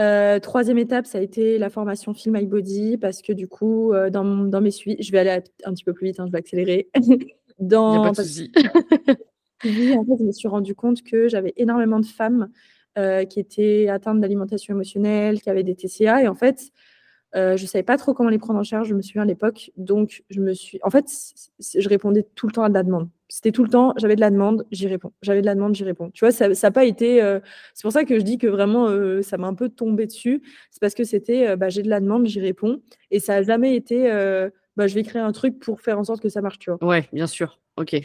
Euh, troisième étape, ça a été la formation Feel My Body, parce que du coup, euh, dans, dans, mes suivis, je vais aller un petit peu plus vite, hein, je vais accélérer. dans, a pas de souci. en fait, je me suis rendu compte que j'avais énormément de femmes qui étaient atteintes d'alimentation émotionnelle, qui avaient des TCA. Et en fait, euh, je ne savais pas trop comment les prendre en charge, je me souviens à l'époque. Donc, je me suis. En fait, je répondais tout le temps à de la demande. C'était tout le temps, j'avais de la demande, j'y réponds. J'avais de la demande, j'y réponds. Tu vois, ça n'a pas été. Euh, c'est pour ça que je dis que vraiment, euh, ça m'a un peu tombé dessus. C'est parce que c'était, bah, j'ai de la demande, j'y réponds. Et ça n'a jamais été, bah, je vais créer un truc pour faire en sorte que ça marche, tu vois. Ouais, bien sûr. Ok.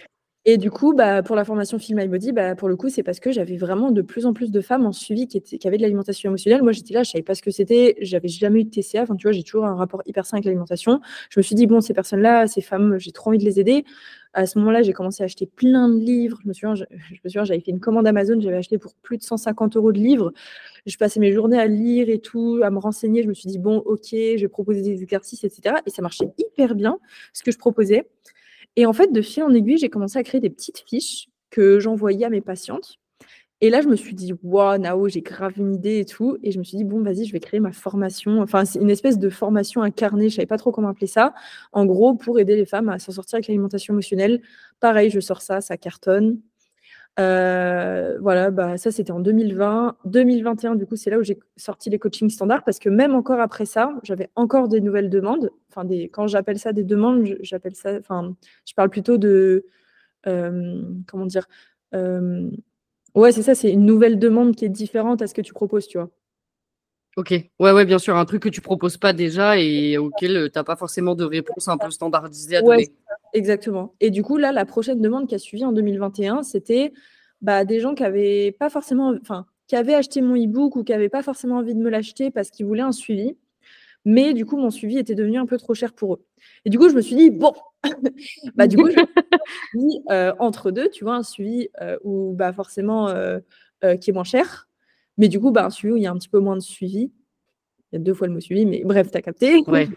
Et du coup, bah, pour la formation Feel My Body, bah, pour le coup, c'est parce que j'avais vraiment de plus en plus de femmes en suivi qui, étaient, qui avaient de l'alimentation émotionnelle. Moi, j'étais là, je savais pas ce que c'était, j'avais jamais eu de TCA. Enfin, tu vois, j'ai toujours un rapport hyper sain avec l'alimentation. Je me suis dit, bon, ces personnes-là, ces femmes, j'ai trop envie de les aider. À ce moment-là, j'ai commencé à acheter plein de livres. Je me souviens, je, j'avais fait une commande Amazon, j'avais acheté pour plus de 150 euros de livres. Je passais mes journées à lire et tout, à me renseigner. Je me suis dit, bon, ok, je vais proposer des exercices, etc. Et ça marchait hyper bien, ce que je proposais. Et en fait, de fil en aiguille, j'ai commencé à créer des petites fiches que j'envoyais à mes patientes. Et là, je me suis dit, waouh, Nao, j'ai grave une idée et tout. Et je me suis dit, bon, vas-y, je vais créer ma formation. Enfin, c'est une espèce de formation incarnée, je ne savais pas trop comment appeler ça. En gros, pour aider les femmes à s'en sortir avec l'alimentation émotionnelle. Pareil, je sors ça, ça cartonne. Euh, voilà, bah, ça c'était en 2020. 2021, du coup, c'est là où j'ai sorti les coachings standards parce que même encore après ça, j'avais encore des nouvelles demandes. Enfin, des, quand j'appelle ça des demandes, j'appelle ça, enfin, je parle plutôt de, euh, comment dire, euh, ouais, c'est ça, c'est une nouvelle demande qui est différente à ce que tu proposes, tu vois. Ok, ouais, ouais, bien sûr, un truc que tu proposes pas déjà et auquel tu n'as pas forcément de réponse un peu standardisée à donner. exactement. Et du coup, là, la prochaine demande qui a suivi en 2021, c'était bah, des gens qui avaient pas forcément, enfin, qui avaient acheté mon e-book ou qui n'avaient pas forcément envie de me l'acheter parce qu'ils voulaient un suivi. Mais du coup, mon suivi était devenu un peu trop cher pour eux. Et du coup, je me suis dit, bon, bah, du coup, euh, entre deux, tu vois, un suivi euh, où bah, forcément qui est moins cher, mais du coup, bah, un suivi où il y a un petit peu moins de suivi. Il y a deux fois le mot suivi, mais bref, tu as capté. Ouais.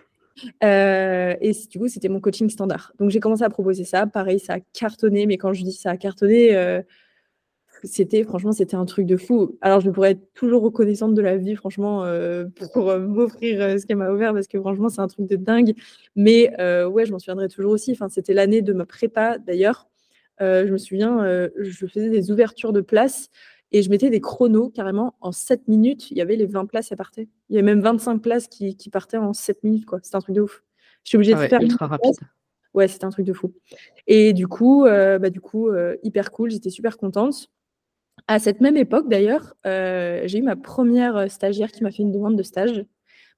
et du coup, c'était mon coaching standard. Donc, j'ai commencé à proposer ça. Pareil, ça a cartonné, mais quand je dis ça a cartonné, c'était franchement c'était un truc de fou. Alors je pourrais être toujours reconnaissante de la vie franchement euh, pour euh, m'offrir euh, ce qu'elle m'a offert parce que franchement c'est un truc de dingue. Mais ouais je m'en souviendrai toujours aussi. Enfin c'était l'année de ma prépa d'ailleurs. je me souviens je faisais des ouvertures de places et je mettais des chronos carrément en 7 minutes. Il y avait les 20 places à partir. Il y avait même 25 places qui, qui partaient en 7 minutes quoi. C'était un truc de ouf. Je suis obligée de ah faire ultra rapide. Ouais, c'était un truc de fou. Et du coup, bah, du coup hyper cool, j'étais super contente. À cette même époque, d'ailleurs, euh, j'ai eu ma première euh, stagiaire qui m'a fait une demande de stage,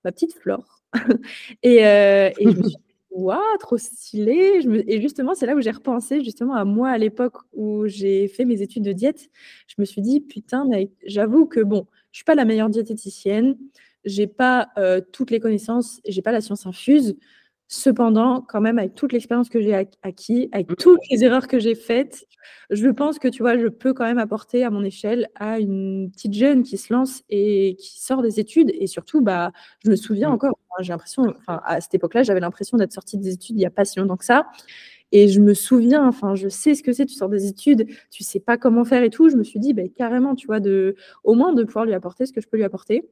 ma petite Flore. et, euh, et, je me suis dit, waouh, trop stylé. Et justement, c'est là où j'ai repensé justement à moi à l'époque où j'ai fait mes études de diète. Je me suis dit, putain, mais j'avoue que bon, je suis pas la meilleure diététicienne, j'ai pas toutes les connaissances, j'ai pas la science infuse. Cependant, quand même, avec toute l'expérience que j'ai acquis, avec mmh. toutes les erreurs que j'ai faites, je pense que tu vois, je peux quand même apporter à mon échelle à une petite jeune qui se lance et qui sort des études. Et surtout, bah, je me souviens mmh. encore, j'ai l'impression, enfin, à cette époque-là, j'avais l'impression d'être sortie des études il n'y a pas si longtemps que ça. Et je me souviens, enfin, je sais ce que c'est, tu sors des études, tu sais pas comment faire et tout. Je me suis dit, bah, carrément, tu vois, de, au moins de pouvoir lui apporter ce que je peux lui apporter.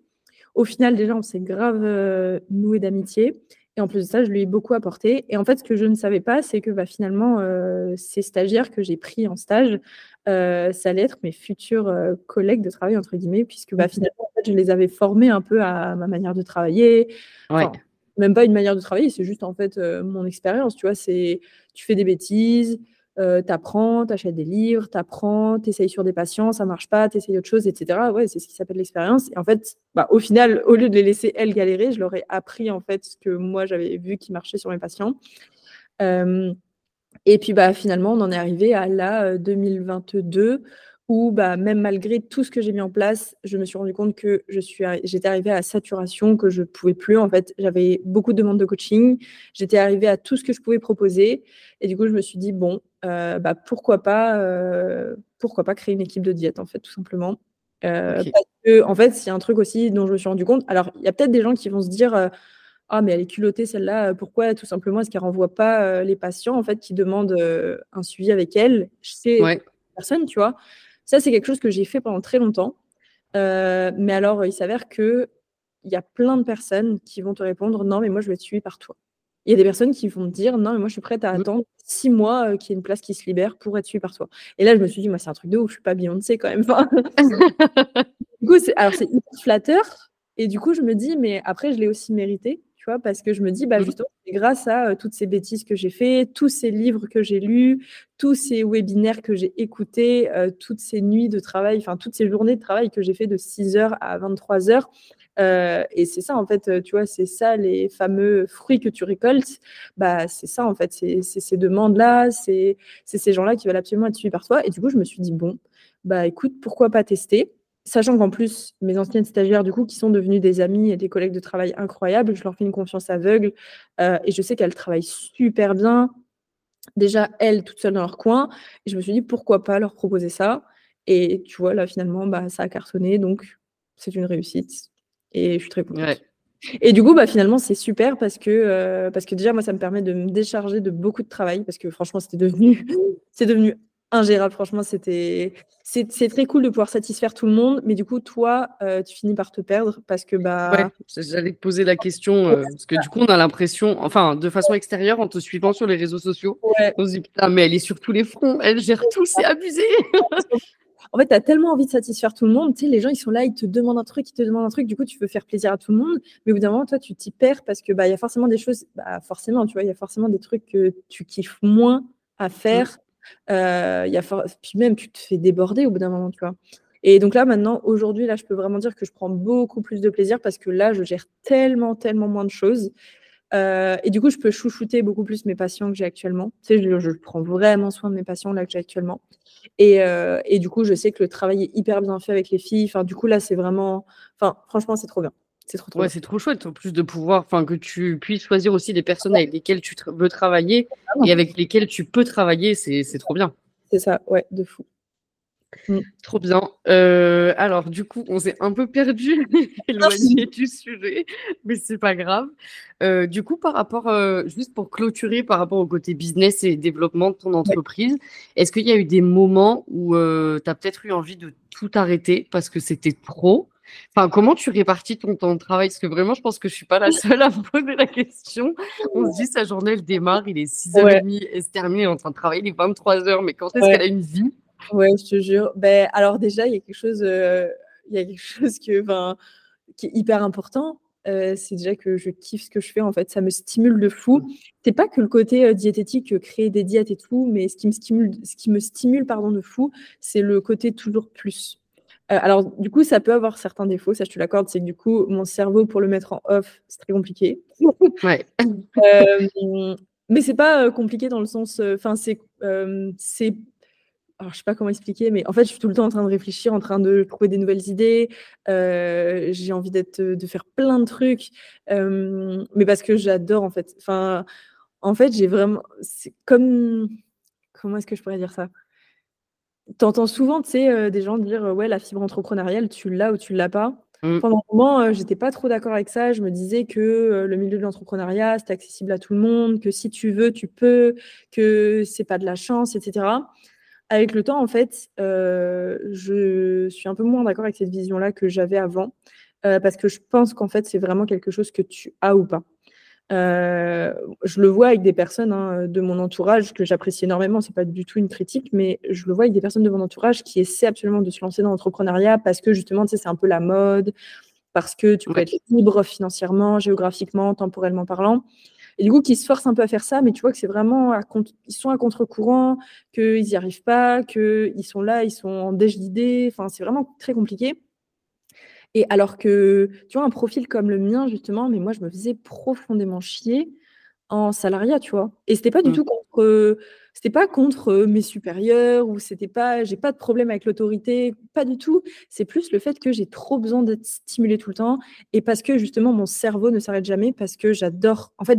Au final, déjà, on s'est grave euh, noué d'amitié. Et en plus de ça, je lui ai beaucoup apporté. Et en fait, ce que je ne savais pas, c'est que bah, finalement, euh, ces stagiaires que j'ai pris en stage, euh, ça allait être mes futurs euh, collègues de travail, entre guillemets, puisque bah, finalement, en fait, je les avais formés un peu à ma manière de travailler. même pas une manière de travailler, c'est juste en fait mon expérience. Tu vois, c'est tu fais des bêtises, euh, t'apprends, t'achètes des livres, t'apprends, t'essayes sur des patients, ça marche pas, t'essayes autre chose, etc. Ouais, c'est ce qui s'appelle l'expérience. Et en fait, bah, au final, au lieu de les laisser elles galérer, je leur ai appris en fait ce que moi j'avais vu qui marchait sur mes patients. Euh, et puis bah finalement, on en est arrivé à la 2022 où bah, même malgré tout ce que j'ai mis en place, je me suis rendu compte que je suis, j'étais arrivée à la saturation, que je ne pouvais plus. En fait, j'avais beaucoup de demandes de coaching, j'étais arrivée à tout ce que je pouvais proposer. Et du coup, je me suis dit, bon, euh, bah, pourquoi, pas, euh, pourquoi pas créer une équipe de diète, en fait, tout simplement. Euh, parce que, en fait, a un truc aussi dont je me suis rendu compte. Alors, il y a peut-être des gens qui vont se dire, ah, mais elle est culottée celle-là, pourquoi tout simplement est-ce qu'elle renvoie pas les patients, en fait, qui demandent un suivi avec elle Je sais, ouais. personne, tu vois? Ça, c'est quelque chose que j'ai fait pendant très longtemps. Euh, mais alors, il s'avère qu'il y a plein de personnes qui vont te répondre non, mais moi, je vais être suivie par toi. Il y a des personnes qui vont me dire non, mais moi je suis prête à Mmh. attendre six mois qu'il y ait une place qui se libère pour être suivie par toi. Et là, je me suis dit, moi, c'est un truc de ouf, je suis pas Beyoncé quand même. Enfin, du coup, c'est, alors c'est hyper flatteur. Et du coup, je me dis, mais après, je l'ai aussi mérité, tu vois, parce que je me dis, bah, Mmh. justement, c'est grâce à euh, toutes ces bêtises que j'ai fait, tous ces livres que j'ai lus, tous ces webinaires que j'ai écoutés, euh, toutes ces nuits de travail, enfin, toutes ces journées de travail que j'ai fait de 6h à 23h. Euh, et c'est ça, en fait, tu vois, c'est ça les fameux fruits que tu récoltes. Bah, c'est ça, en fait, c'est ces demandes-là, c'est c'est ces gens-là qui veulent absolument être suivis par toi. Et du coup, je me suis dit, bon, bah écoute, pourquoi pas tester? Sachant qu'en plus, mes anciennes stagiaires, du coup, qui sont devenues des amis et des collègues de travail incroyables, je leur fais une confiance aveugle euh, et je sais qu'elles travaillent super bien. Déjà, elles, toutes seules dans leur coin. Et je me suis dit, pourquoi pas leur proposer ça? Et tu vois, là, finalement, bah, ça a cartonné. Donc, c'est une réussite. Et je suis très contente. Ouais. Et du coup, bah, finalement, c'est super parce que, euh, parce que déjà, moi, ça me permet de me décharger de beaucoup de travail parce que franchement, c'était devenu, c'est devenu ingérable. Franchement, c'était, c'est, très cool de pouvoir satisfaire tout le monde, mais du coup, toi, euh, tu finis par te perdre parce que bah, Ouais, j'allais te poser la question, euh, parce que du coup, on a l'impression, enfin, de façon extérieure, en te suivant sur les réseaux sociaux, ouais, on se dit, putain, mais elle est sur tous les fronts, elle gère tout, c'est abusé. en fait, tu as tellement envie de satisfaire tout le monde. Tu sais, les gens, ils sont là, ils te demandent un truc, ils te demandent un truc. Du coup, tu veux faire plaisir à tout le monde. Mais au bout d'un moment, toi, tu t'y perds parce que bah, il y a forcément des choses, bah, forcément, tu vois, il y a forcément des trucs que tu kiffes moins à faire. Euh, y a Puis même, tu te fais déborder au bout d'un moment, tu vois. Et donc là, maintenant, aujourd'hui, là, je peux vraiment dire que je prends beaucoup plus de plaisir parce que là, je gère tellement, tellement moins de choses. Euh, et du coup, je peux chouchouter beaucoup plus mes patients que j'ai actuellement. Tu sais, je, je prends vraiment soin de mes patients là que j'ai actuellement. Et, euh, et du coup, je sais que le travail est hyper bien fait avec les filles. Enfin, du coup, là, c'est vraiment. Enfin, franchement, c'est trop bien. C'est trop, trop Ouais, bien. c'est trop chouette, en plus de pouvoir, enfin, que tu puisses choisir aussi des personnes avec lesquelles tu tra- veux travailler et avec lesquelles tu peux travailler, c'est trop bien. C'est ça, ouais, de fou. Trop bien. Euh, alors, du coup, on s'est un peu perdu, éloigné du sujet, mais c'est pas grave. Euh, du coup, par rapport, euh, juste pour clôturer, par rapport au côté business et développement de ton entreprise, est-ce qu'il y a eu des moments où tu as peut-être eu envie de tout arrêter parce que c'était trop? Enfin, comment tu répartis ton temps de travail? Parce que vraiment, je pense que je suis pas la seule à me poser la question. On se dit, sa journée, elle démarre, il est 6h30, elle se termine, elle est en train de travailler, il est 23h, mais quand est-ce Ouais. qu'elle a une vie? Ouais, je te jure. Ben, alors déjà, il y a quelque chose, euh, il y a quelque chose que, qui est hyper important. Euh, c'est déjà que je kiffe ce que je fais. En fait, ça me stimule de fou. C'est pas que le côté euh, diététique, euh, créer des diètes et tout, mais ce qui me stimule, ce qui me stimule, pardon, de fou, c'est le côté toujours plus. Euh, alors, du coup, ça peut avoir certains défauts, ça je te l'accorde. C'est que du coup, mon cerveau, pour le mettre en off, c'est très compliqué. Ouais. Euh, mais c'est pas euh, compliqué dans le sens, enfin c'est, c'est, alors je sais pas comment expliquer, mais en fait je suis tout le temps en train de réfléchir, en train de trouver des nouvelles idées. Euh, j'ai envie d'être, de faire plein de trucs, euh, mais parce que j'adore en fait. Enfin, en fait j'ai vraiment, c'est comme, comment est-ce que je pourrais dire ça? T'entends souvent, tu sais, euh, des gens dire euh, ouais la fibre entrepreneuriale, tu l'as ou tu l'as pas. Mm. Pendant un moment, euh, j'étais pas trop d'accord avec ça. Je me disais que euh, le milieu de l'entrepreneuriat, c'était accessible à tout le monde, que si tu veux, tu peux, que c'est pas de la chance, etc. Avec le temps, en fait, je suis un peu moins d'accord avec cette vision-là que j'avais avant, parce que je pense qu'en fait, c'est vraiment quelque chose que tu as ou pas. Euh, je le vois avec des personnes hein, de mon entourage que j'apprécie énormément, c'est pas du tout une critique, mais je le vois avec des personnes de mon entourage qui essaient absolument de se lancer dans l'entrepreneuriat parce que justement, tu sais, c'est un peu la mode, parce que tu peux Ouais. être libre financièrement, géographiquement, temporellement parlant. Et du coup, qui se forcent un peu à faire ça, mais tu vois que c'est vraiment, à ils sont à contre-courant, qu'ils n'y arrivent pas, qu'ils sont là, ils sont en déj d'idées, enfin, c'est vraiment très compliqué. Et alors que, tu vois, un profil comme le mien, justement, mais moi, je me faisais profondément chier en salariat, tu vois. Et c'était pas du Mm. tout contre, euh, c'était pas contre euh, mes supérieurs ou c'était pas, j'ai pas de problème avec l'autorité, pas du tout. C'est plus le fait que j'ai trop besoin d'être stimulée tout le temps et parce que justement mon cerveau ne s'arrête jamais parce que j'adore. En fait,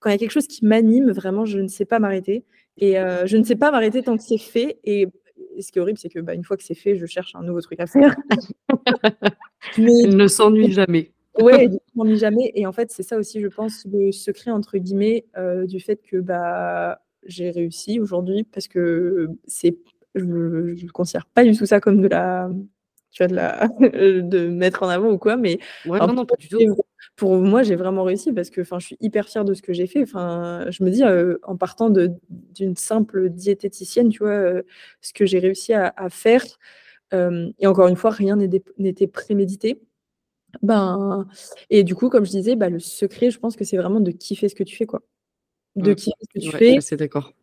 quand il y a quelque chose qui m'anime, vraiment, je ne sais pas m'arrêter et euh, je ne sais pas m'arrêter tant que c'est fait. Et, et ce qui est horrible, c'est que bah, une fois que c'est fait, je cherche un nouveau truc à faire. Mais Elle ne s'ennuie jamais. Du coup, on m'ennuie jamais. Et en fait, c'est ça aussi, je pense, le secret, entre guillemets, euh, du fait que bah, j'ai réussi aujourd'hui parce que c'est, je ne considère pas du tout ça comme de la, tu vois, de la, de mettre en avant ou quoi, mais Ouais, en non, non, fait, pas du tout. c'est pour moi, j'ai vraiment réussi parce que je suis hyper fière de ce que j'ai fait. Je me dis, en partant d'une simple diététicienne, tu vois, ce que j'ai réussi à, faire. et encore une fois, rien n'était prémédité. Ben, et du coup, comme je disais, bah, le secret, je pense que c'est vraiment de kiffer ce que tu fais, quoi. De kiffer ce que tu fais. C'est d'accord.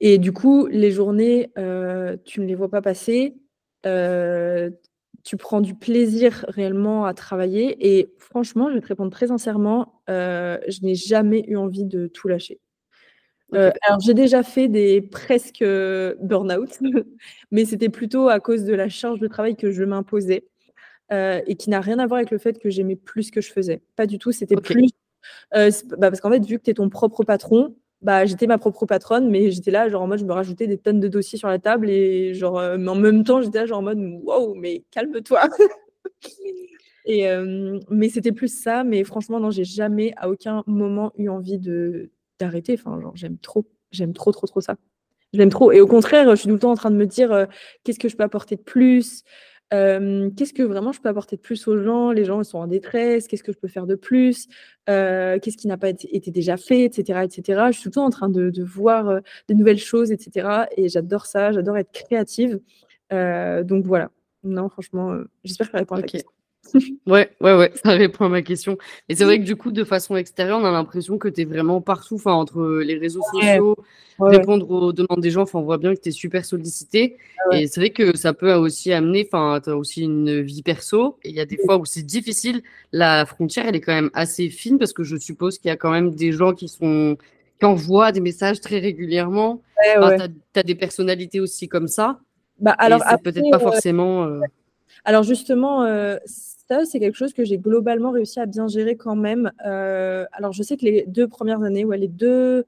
Et du coup, les journées, tu ne les vois pas passer tu prends du plaisir réellement à travailler. Et franchement, je vais te répondre très sincèrement, euh, je n'ai jamais eu envie de tout lâcher. Euh, alors, j'ai déjà fait des presque euh, burn-out, mais c'était plutôt à cause de la charge de travail que je m'imposais et qui n'a rien à voir avec le fait que j'aimais plus ce que je faisais. Pas du tout, c'était plus. Bah, parce qu'en fait, vu que tu es ton propre patron, bah, j'étais ma propre patronne, mais j'étais là, genre en mode, je me rajoutais des tonnes de dossiers sur la table et genre, euh, mais en même temps, j'étais là, genre en mode, wow, mais calme-toi. et, euh, mais c'était plus ça, mais franchement, non, j'ai jamais à aucun moment eu envie d'arrêter. Enfin, genre, j'aime trop, j'aime trop, trop, trop ça. J'aime trop. Et au contraire, je suis tout le temps en train de me dire, euh, qu'est-ce que je peux apporter de plus? Qu'est-ce que vraiment je peux apporter de plus aux gens? Les gens ils sont en détresse, qu'est-ce que je peux faire de plus? Qu'est-ce qui n'a pas été, déjà fait, etc., etc. Je suis tout le temps en train de, voir de nouvelles choses, etc. Et j'adore ça, j'adore être créative. donc voilà. Non, franchement, j'espère que ça répond à la question. Ouais, ouais, ouais, ça répond à ma question. Et c'est vrai que du coup, de façon extérieure, on a l'impression que tu es vraiment partout, enfin, entre les réseaux sociaux, répondre aux demandes des gens, enfin, on voit bien que tu es super sollicité. Ah et c'est vrai que ça peut aussi amener, enfin, tu as aussi une vie perso. Et il y a des fois où c'est difficile. La frontière, elle est quand même assez fine parce que je suppose qu'il y a quand même des gens qui sont qui envoient des messages très régulièrement. tu as, des personnalités aussi comme ça. Bah, alors, peut-être pas forcément. Euh, alors justement, euh, c'est quelque chose que j'ai globalement réussi à bien gérer quand même. Euh, alors, je sais que les deux premières années, ouais, les deux,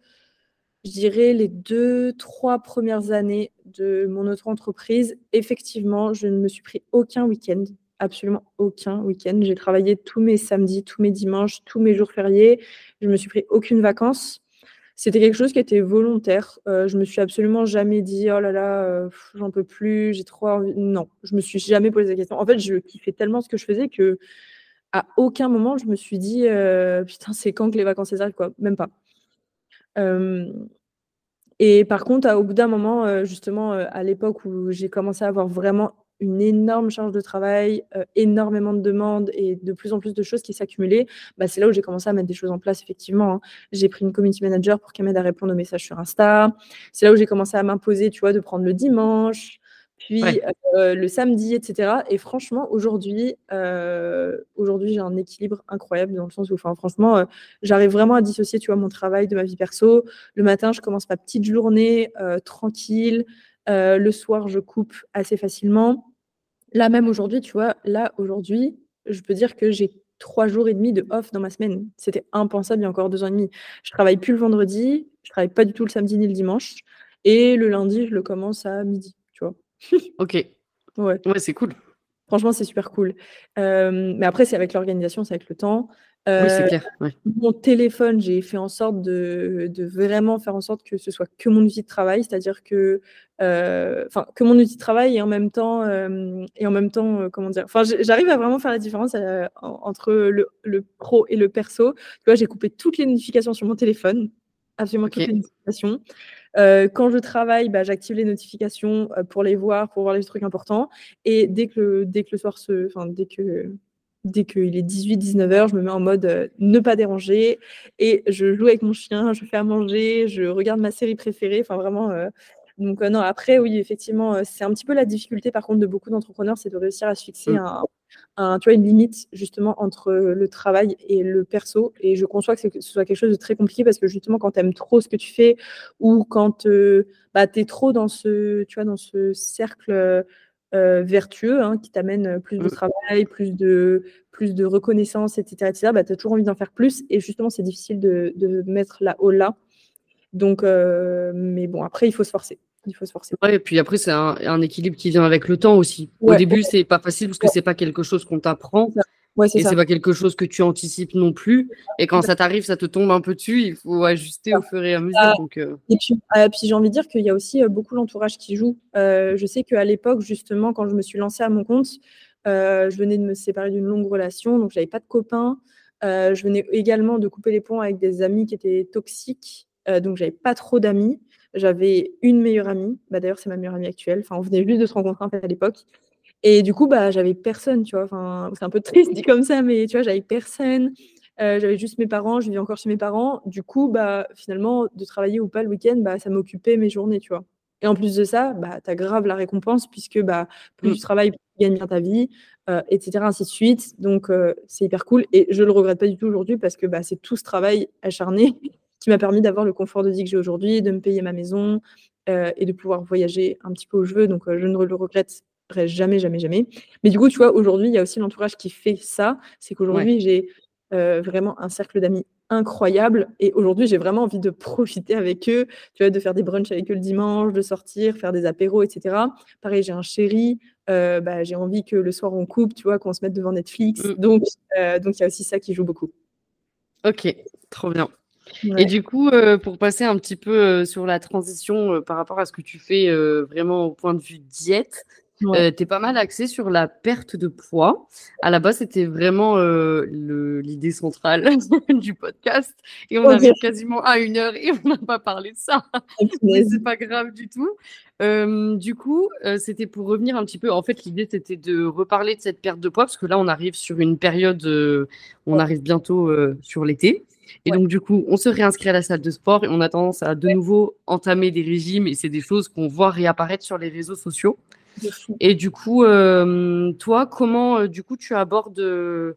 je dirais les deux, trois premières années de mon auto-entreprise, effectivement, je ne me suis pris aucun week-end, absolument aucun week-end. J'ai travaillé tous mes samedis, tous mes dimanches, tous mes jours fériés. Je ne me suis pris aucune vacances. C'était quelque chose qui était volontaire. Euh, je me suis absolument jamais dit oh là là, euh, j'en peux plus, j'ai trop envie. Non, je me suis jamais posé la question. En fait, je kiffais tellement ce que je faisais que à aucun moment je me suis dit euh, putain c'est quand que les vacances s'arrêtent quoi, même pas. et par contre, au bout d'un moment, justement, à l'époque où j'ai commencé à avoir vraiment une énorme charge de travail, euh, énormément de demandes et de plus en plus de choses qui s'accumulaient, bah, c'est là où j'ai commencé à mettre des choses en place, effectivement. Hein. J'ai pris une community manager pour qu'elle m'aide à répondre aux messages sur Insta. C'est là où j'ai commencé à m'imposer, tu vois, de prendre le dimanche, puis euh, le samedi, etc. Et franchement, aujourd'hui, euh, aujourd'hui, j'ai un équilibre incroyable dans le sens où, enfin, franchement, j'arrive vraiment à dissocier, tu vois, mon travail de ma vie perso. Le matin, je commence ma petite journée tranquille. Le soir, je coupe assez facilement. Là même aujourd'hui, tu vois, là aujourd'hui, je peux dire que j'ai trois jours et demi de off dans ma semaine. C'était impensable il y a encore deux ans et demi. Je travaille plus le vendredi, je travaille pas du tout le samedi ni le dimanche. Et le lundi, je le commence à midi, tu vois. ok. Ouais. Ouais, c'est cool. Franchement, c'est super cool. mais après, c'est avec l'organisation, c'est avec le temps. oui, c'est clair. Mon téléphone, j'ai fait en sorte de, de, vraiment faire en sorte que ce soit que mon outil de travail, c'est-à-dire que euh, que mon outil de travail et en même temps euh, et en même temps euh, comment dire enfin j'arrive à vraiment faire la différence entre le, le, pro et le perso tu vois j'ai coupé toutes les notifications sur mon téléphone absolument toutes les notifications quand je travaille bah, j'active les notifications pour les voir pour voir les trucs importants et dès que dès que le soir se enfin dès que dès qu'il est 18-19 heures, je me mets en mode ne pas déranger et je joue avec mon chien, je fais à manger, je regarde ma série préférée. Enfin, vraiment, donc euh, non, après, oui, effectivement, euh, c'est un petit peu la difficulté par contre de beaucoup d'entrepreneurs, c'est de réussir à se fixer mmh. un, tu vois, une limite justement entre le travail et le perso. Et je conçois que, ce soit quelque chose de très compliqué parce que justement, quand tu aimes trop ce que tu fais ou quand euh, bah, tu es trop dans ce, tu vois, dans ce cercle vertueux hein, qui t'amène plus de mmh. travail, plus de, plus de reconnaissance, etc., etc. bah, tu as toujours envie d'en faire plus. Et justement, c'est difficile de, de mettre là-haut là. Donc, mais bon, après, il faut se forcer il faut se forcer. Ouais, et puis après, c'est un, équilibre qui vient avec le temps aussi. Au début, c'est pas facile parce que c'est pas quelque chose qu'on t'apprend. Ouais, et c'est pas quelque chose que tu anticipes non plus. Et quand ça t'arrive, ça te tombe un peu dessus. Il faut ajuster au fur et à mesure. donc, euh. Et puis, euh, puis j'ai envie de dire qu'il y a aussi euh, beaucoup l'entourage qui joue. je sais qu'à l'époque, justement, quand je me suis lancée à mon compte, je venais de me séparer d'une longue relation, donc j'avais pas de copains. je venais également de couper les ponts avec des amis qui étaient toxiques, donc j'avais pas trop d'amis. J'avais une meilleure amie, bah, d'ailleurs c'est ma meilleure amie actuelle, enfin on venait juste de se rencontrer à l'époque. Et du coup, bah, j'avais personne, tu vois. Enfin, c'est un peu triste dit comme ça, mais tu vois, j'avais personne. Euh, j'avais juste mes parents, je vivais encore chez mes parents. Du coup, bah, finalement, de travailler ou pas le week-end, bah, ça m'occupait mes journées, tu vois. Et en plus de ça, bah, tu as grave la récompense puisque bah, plus mmh. tu travailles, plus tu gagnes bien ta vie, euh, etc. ainsi de suite. Donc, euh, c'est hyper cool. Et je le regrette pas du tout aujourd'hui parce que bah, c'est tout ce travail acharné qui m'a permis d'avoir le confort de vie que j'ai aujourd'hui, de me payer ma maison et de pouvoir voyager un petit peu où je veux. Donc, je ne le regrette jamais, jamais, jamais. Mais du coup, tu vois, aujourd'hui, il y a aussi l'entourage qui fait ça. C'est qu'aujourd'hui, j'ai euh, vraiment un cercle d'amis incroyable. Et aujourd'hui, j'ai vraiment envie de profiter avec eux, tu vois, de faire des brunchs avec eux le dimanche, de sortir, faire des apéros, etc. Pareil, j'ai un chéri, euh, bah, j'ai envie que le soir on coupe, tu vois, qu'on se mette devant Netflix. Mm. Donc, euh, donc il y a aussi ça qui joue beaucoup. Ok, trop bien. Et du coup, pour passer un petit peu sur la transition par rapport à ce que tu fais vraiment au point de vue diète, Ouais. tu es pas mal axé sur la perte de poids. À la base, c'était vraiment l'idée centrale du podcast. Et on arrive quasiment à une heure et on n'a pas parlé de ça. Mais c'est pas grave du tout. du coup, c'était pour revenir un petit peu. En fait, l'idée, c'était de reparler de cette perte de poids parce que là, on arrive sur une période, on arrive bientôt sur l'été. Et donc, du coup, on se réinscrit à la salle de sport et on a tendance à de nouveau entamer des régimes. Et c'est des choses qu'on voit réapparaître sur les réseaux sociaux. Et du coup, euh, toi, comment euh, du coup tu abordes euh,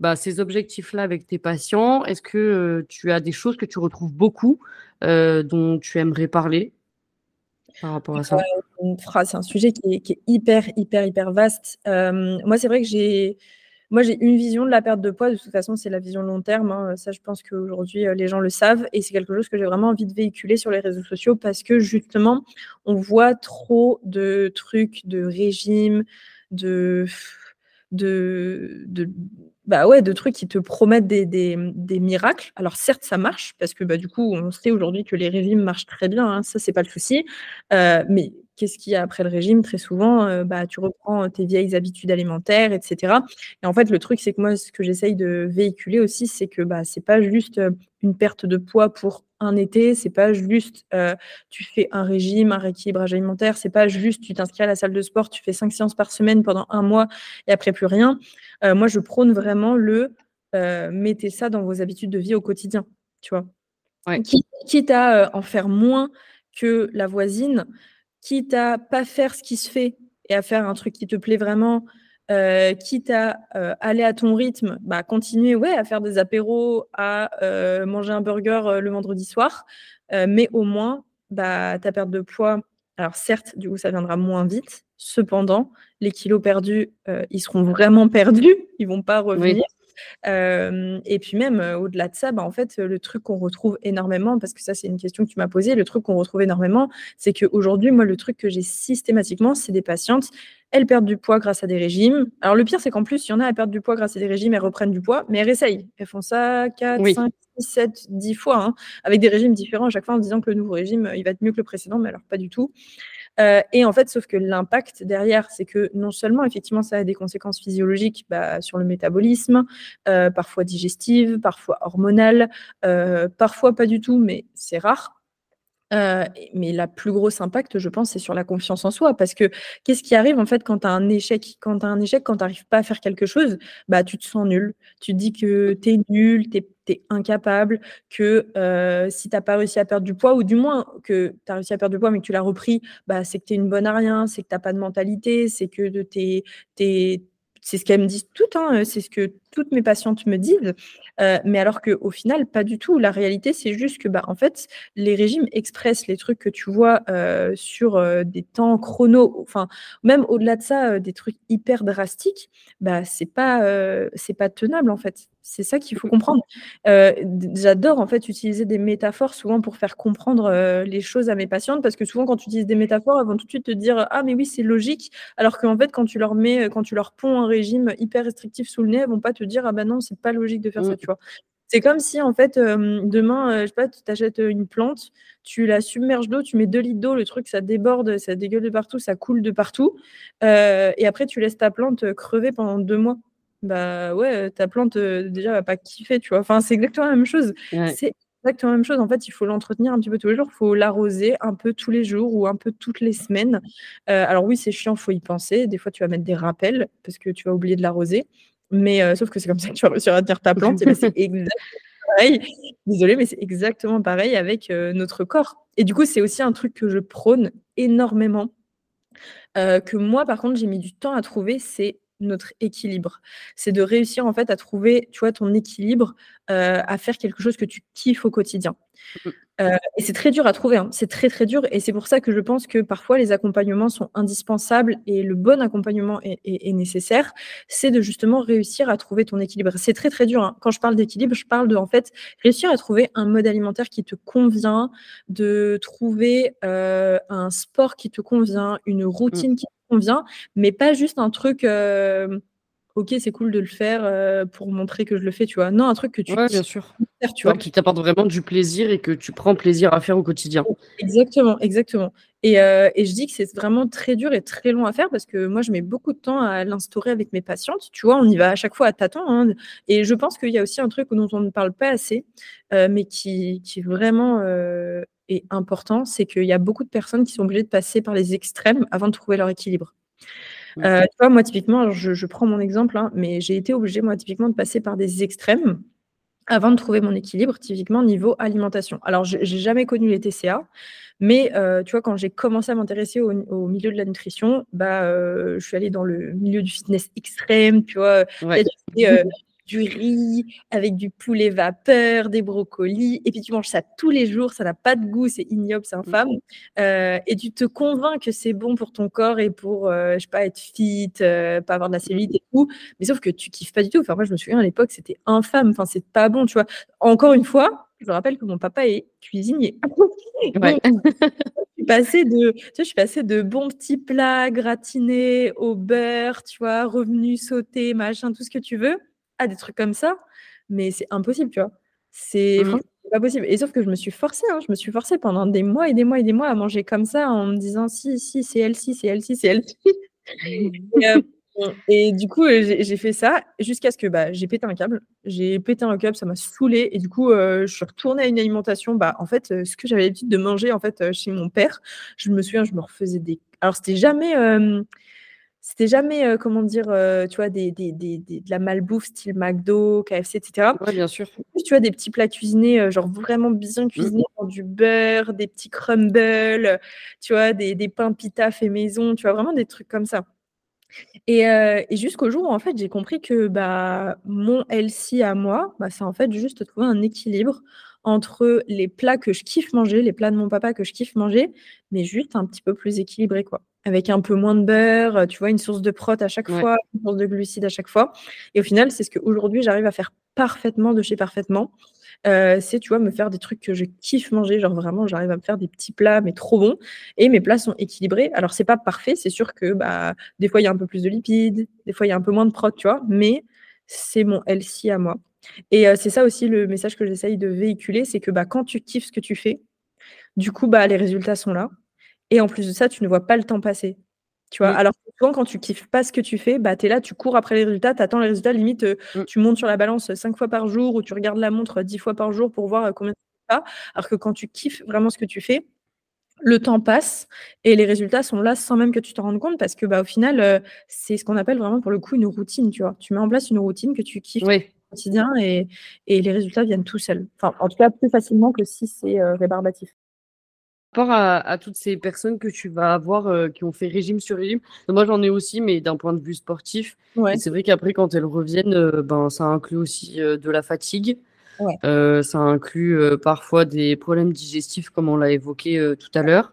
bah, ces objectifs-là avec tes patients? Est-ce que tu as des choses que tu retrouves beaucoup dont tu aimerais parler par rapport à ça? C'est un sujet qui est, qui est, hyper, hyper, hyper vaste. moi, c'est vrai que j'ai moi, j'ai une vision de la perte de poids. De toute façon, c'est la vision long terme. Hein. Ça, je pense qu'aujourd'hui, euh, les gens le savent. Et c'est quelque chose que j'ai vraiment envie de véhiculer sur les réseaux sociaux parce que justement, on voit trop de trucs, de régimes, de, de, bah ouais, de trucs qui te promettent des, des, des, miracles. Alors certes, ça marche parce que bah, du coup, on sait aujourd'hui que les régimes marchent très bien. Hein, ça, c'est pas le souci. Euh, mais qu'est-ce qu'il y a après le régime Très souvent, euh, bah, tu reprends tes vieilles habitudes alimentaires, etc. Et en fait, le truc, c'est que moi, ce que j'essaye de véhiculer aussi, c'est que bah, c'est pas juste euh, une perte de poids pour un été, c'est pas juste euh, tu fais un régime, un rééquilibrage alimentaire, c'est pas juste tu t'inscris à la salle de sport, tu fais cinq séances par semaine pendant un mois et après plus rien. moi, je prône vraiment le mettez ça dans vos habitudes de vie au quotidien, tu vois. Quitte à en faire moins que la voisine, quitte à pas faire ce qui se fait et à faire un truc qui te plaît vraiment, euh, quitte à euh, aller à ton rythme, bah, continuer ouais, à faire des apéros, à euh, manger un burger le vendredi soir, mais au moins, bah, ta perte de poids, alors certes, du coup, ça viendra moins vite, cependant, les kilos perdus, ils seront vraiment perdus, ils vont pas revenir et puis même au-delà de ça, bah, en fait, le truc qu'on retrouve énormément, parce que ça c'est une question que tu m'as posée, le truc qu'on retrouve énormément, c'est qu'aujourd'hui, moi, le truc que j'ai systématiquement, c'est des patientes, elles perdent du poids grâce à des régimes. Alors le pire, c'est qu'en plus, il y en a, elles perdent du poids grâce à des régimes, elles reprennent du poids, mais elles essayent. Elles font ça 4, 5, 6, 7, 10 fois, hein, avec des régimes différents à chaque fois en disant que le nouveau régime, il va être mieux que le précédent, mais alors pas du tout. Euh, et en fait, sauf que l'impact derrière, c'est que non seulement, effectivement, ça a des conséquences physiologiques bah, sur le métabolisme, euh, parfois digestives, parfois hormonales, euh, parfois pas du tout, mais c'est rare. Mais la plus grosse impact, je pense, c'est sur la confiance en soi. Parce que qu'est-ce qui arrive en fait quand tu as un échec Quand tu un échec, quand tu n'arrives pas à faire quelque chose, bah, tu te sens nul. Tu te dis que tu es nul, tu es, incapable, que euh, si tu n'as pas réussi à perdre du poids, ou du moins que tu as réussi à perdre du poids mais que tu l'as repris, bah, c'est que tu es une bonne à rien, c'est que tu n'as pas de mentalité, c'est que tu es c'est ce qu'elles me disent toutes, hein, c'est ce que toutes mes patientes me disent. Euh, mais alors qu'au final, pas du tout. La réalité, c'est juste que, bah, en fait, les régimes express, les trucs que tu vois euh, sur des temps chrono, enfin, même au-delà de ça, des trucs hyper drastiques, bah, c'est pas, pas tenable, en fait. C'est ça qu'il faut comprendre. J'adore en fait utiliser des métaphores souvent pour faire comprendre les choses à mes patientes parce que souvent quand tu utilises des métaphores, elles vont tout de suite te dire ah mais oui c'est logique alors qu'en fait quand tu leur mets quand tu leur ponds un régime hyper restrictif sous le nez, elles vont pas te dire ah ben non c'est pas logique de faire ça mmh. tu vois. C'est comme si en fait demain je sais pas tu t'achètes une plante, tu la submerges d'eau, tu mets 2 litres d'eau, le truc ça déborde, ça dégueule de partout, ça coule de partout et après tu laisses ta plante crever pendant deux mois bah ouais, ta plante, déjà, va pas kiffer, tu vois? Enfin, c'est exactement la même chose. C'est exactement la même chose. En fait, il faut l'entretenir un petit peu tous les jours. Il faut l'arroser un peu tous les jours ou un peu toutes les semaines. alors oui, c'est chiant, il faut y penser. Des fois, tu vas mettre des rappels parce que tu vas oublier de l'arroser. Mais sauf que c'est comme ça que tu vas réussir à tenir ta plante. et ben, c'est exactement pareil. Désolée, mais c'est exactement pareil avec notre corps. Et du coup, c'est aussi un truc que je prône énormément. que moi, par contre, j'ai mis du temps à trouver, c'est notre équilibre. C'est de réussir en fait à trouver, tu vois, ton équilibre, à faire quelque chose que tu kiffes au quotidien. Mmh et c'est très dur à trouver, hein. c'est très très dur et c'est pour ça que je pense que parfois les accompagnements sont indispensables et le bon accompagnement est, nécessaire, c'est de justement réussir à trouver ton équilibre. C'est très très dur. Hein. Quand je parle d'équilibre, je parle de en fait réussir à trouver un mode alimentaire qui te convient, de trouver un sport qui te convient, une mmh. routine qui te convient, mais pas juste un truc ok, c'est cool de le faire euh, pour montrer que je le fais, tu vois. Non, un truc que tu ouais, bien sûr. Faire, tu vois. Qui t'apporte vraiment du plaisir et que tu prends plaisir à faire au quotidien. Exactement, exactement. Et, euh, et je dis que c'est vraiment très dur et très long à faire parce que moi, je mets beaucoup de temps à l'instaurer avec mes patientes. Tu vois, on y va à chaque fois à tâtons. Hein. Et je pense qu'il y a aussi un truc dont on ne parle pas assez, euh, mais qui, qui vraiment est important, c'est qu'il y a beaucoup de personnes qui sont obligées de passer par les extrêmes avant de trouver leur équilibre. Euh, tu vois, moi, typiquement, je, prends mon exemple, hein, mais j'ai été obligée, moi, typiquement, de passer par des extrêmes avant de trouver mon équilibre, typiquement niveau alimentation. Alors, je n'ai jamais connu les TCA, mais euh, tu vois, quand j'ai commencé à m'intéresser au, milieu de la nutrition, bah, euh, je suis allée dans le milieu du fitness extrême, tu vois, du riz avec du poulet vapeur, des brocolis, et puis tu manges ça tous les jours, ça n'a pas de goût, c'est ignoble, c'est infâme, euh, et tu te convaincs que c'est bon pour ton corps et pour, euh, je sais pas, être fit, euh, pas avoir de la cellulite et tout, mais sauf que tu kiffes pas du tout. Enfin, moi, je me souviens à l'époque, c'était infâme, enfin, c'est pas bon, tu vois. Encore une fois, je rappelle que mon papa est cuisinier. Ouais. je suis passée de, tu vois, je suis passée de bons petits plats gratinés au beurre, tu vois, revenus sautés, machin, tout ce que tu veux à des trucs comme ça, mais c'est impossible, tu vois. C'est mmh. pas possible. Et sauf que je me suis forcée, hein, je me suis forcée pendant des mois et des mois et des mois à manger comme ça en me disant si, si, c'est elle, si, c'est elle, si, c'est elle. Euh, et, du coup, j'ai fait ça jusqu'à ce que bah, j'ai pété un câble. J'ai pété un câble, ça m'a saoulé. Et du coup, euh, je suis retournée à une alimentation. Bah, en fait, euh, ce que j'avais l'habitude de manger en fait chez mon père, je me souviens, je me refaisais des. Alors, c'était jamais c'était jamais, comment dire, tu vois, des, des, des, de la malbouffe style McDo, KFC, etc. Oui, bien sûr. Tu vois, des petits plats cuisinés, genre vraiment bien mmh. cuisinés, mmh. du beurre, des petits crumbles, tu vois, des, des pains pita fait maison, tu vois, vraiment des trucs comme ça. Et, et jusqu'au jour où, en fait, j'ai compris que bah, mon LC à moi, bah, c'est en fait juste trouver un équilibre entre les plats que je kiffe manger, les plats de mon papa que je kiffe manger, mais juste un petit peu plus équilibré, quoi avec un peu moins de beurre, euh, tu vois, une source de prot à chaque fois, une source de glucides à chaque fois. Et au final, c'est ce qu'aujourd'hui, j'arrive à faire parfaitement de chez parfaitement. Euh, c'est, tu vois, me faire des trucs que je kiffe manger. Genre vraiment, j'arrive à me faire des petits plats, mais trop bons. Et mes plats sont équilibrés. Alors, c'est pas parfait. C'est sûr que bah, des fois, il y a un peu plus de lipides, des fois, il y a un peu moins de prot, tu vois. Mais c'est mon LC à moi. Et euh, c'est ça aussi le message que j'essaye de véhiculer c'est que bah, quand tu kiffes ce que tu fais, du coup, bah, les résultats sont là. Et en plus de ça, tu ne vois pas le temps passer. Tu vois, alors souvent quand tu kiffes pas ce que tu fais, bah tu es là, tu cours après les résultats, tu attends les résultats, limite euh, mmh. tu montes sur la balance cinq fois par jour ou tu regardes la montre dix fois par jour pour voir euh, combien tu as. Alors que quand tu kiffes vraiment ce que tu fais, le temps passe et les résultats sont là sans même que tu t'en rendes compte parce que bah au final euh, c'est ce qu'on appelle vraiment pour le coup une routine, tu vois. Tu mets en place une routine que tu kiffes au quotidien et, et, les résultats viennent tout seuls. Enfin, en tout cas plus facilement que si c'est rébarbatif rapport à, toutes ces personnes que tu vas avoir euh, qui ont fait régime sur régime, moi j'en ai aussi, mais d'un point de vue sportif. C'est vrai qu'après, quand elles reviennent, euh, ben, ça inclut aussi euh, de la fatigue. ça inclut parfois des problèmes digestifs, comme on l'a évoqué tout à l'heure.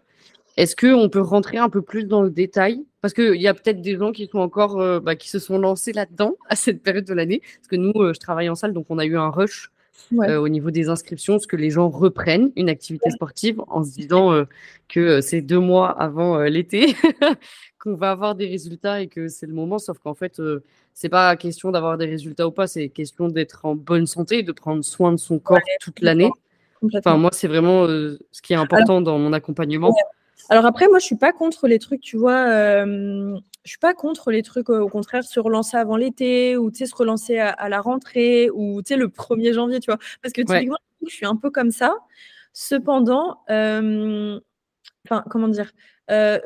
Est-ce qu'on peut rentrer un peu plus dans le détail? Parce qu'il y a peut-être des gens qui sont encore, bah, qui se sont lancés là-dedans à cette période de l'année. Parce que nous, je travaille en salle, donc on a eu un rush euh, au niveau des inscriptions, ce que les gens reprennent une activité sportive en se disant euh, que euh, c'est deux mois avant l'été qu'on va avoir des résultats et que c'est le moment. Sauf qu'en fait, c'est pas question d'avoir des résultats ou pas, c'est question d'être en bonne santé de prendre soin de son corps toute l'année. Enfin, moi, c'est vraiment ce qui est important dans mon accompagnement. Alors après, moi, je suis pas contre les trucs, tu vois, je suis pas contre les trucs, au contraire, se relancer avant l'été ou se relancer à, la rentrée ou le 1er janvier, tu vois. Parce que typiquement, je suis un peu comme ça. Cependant, enfin, comment dire euh,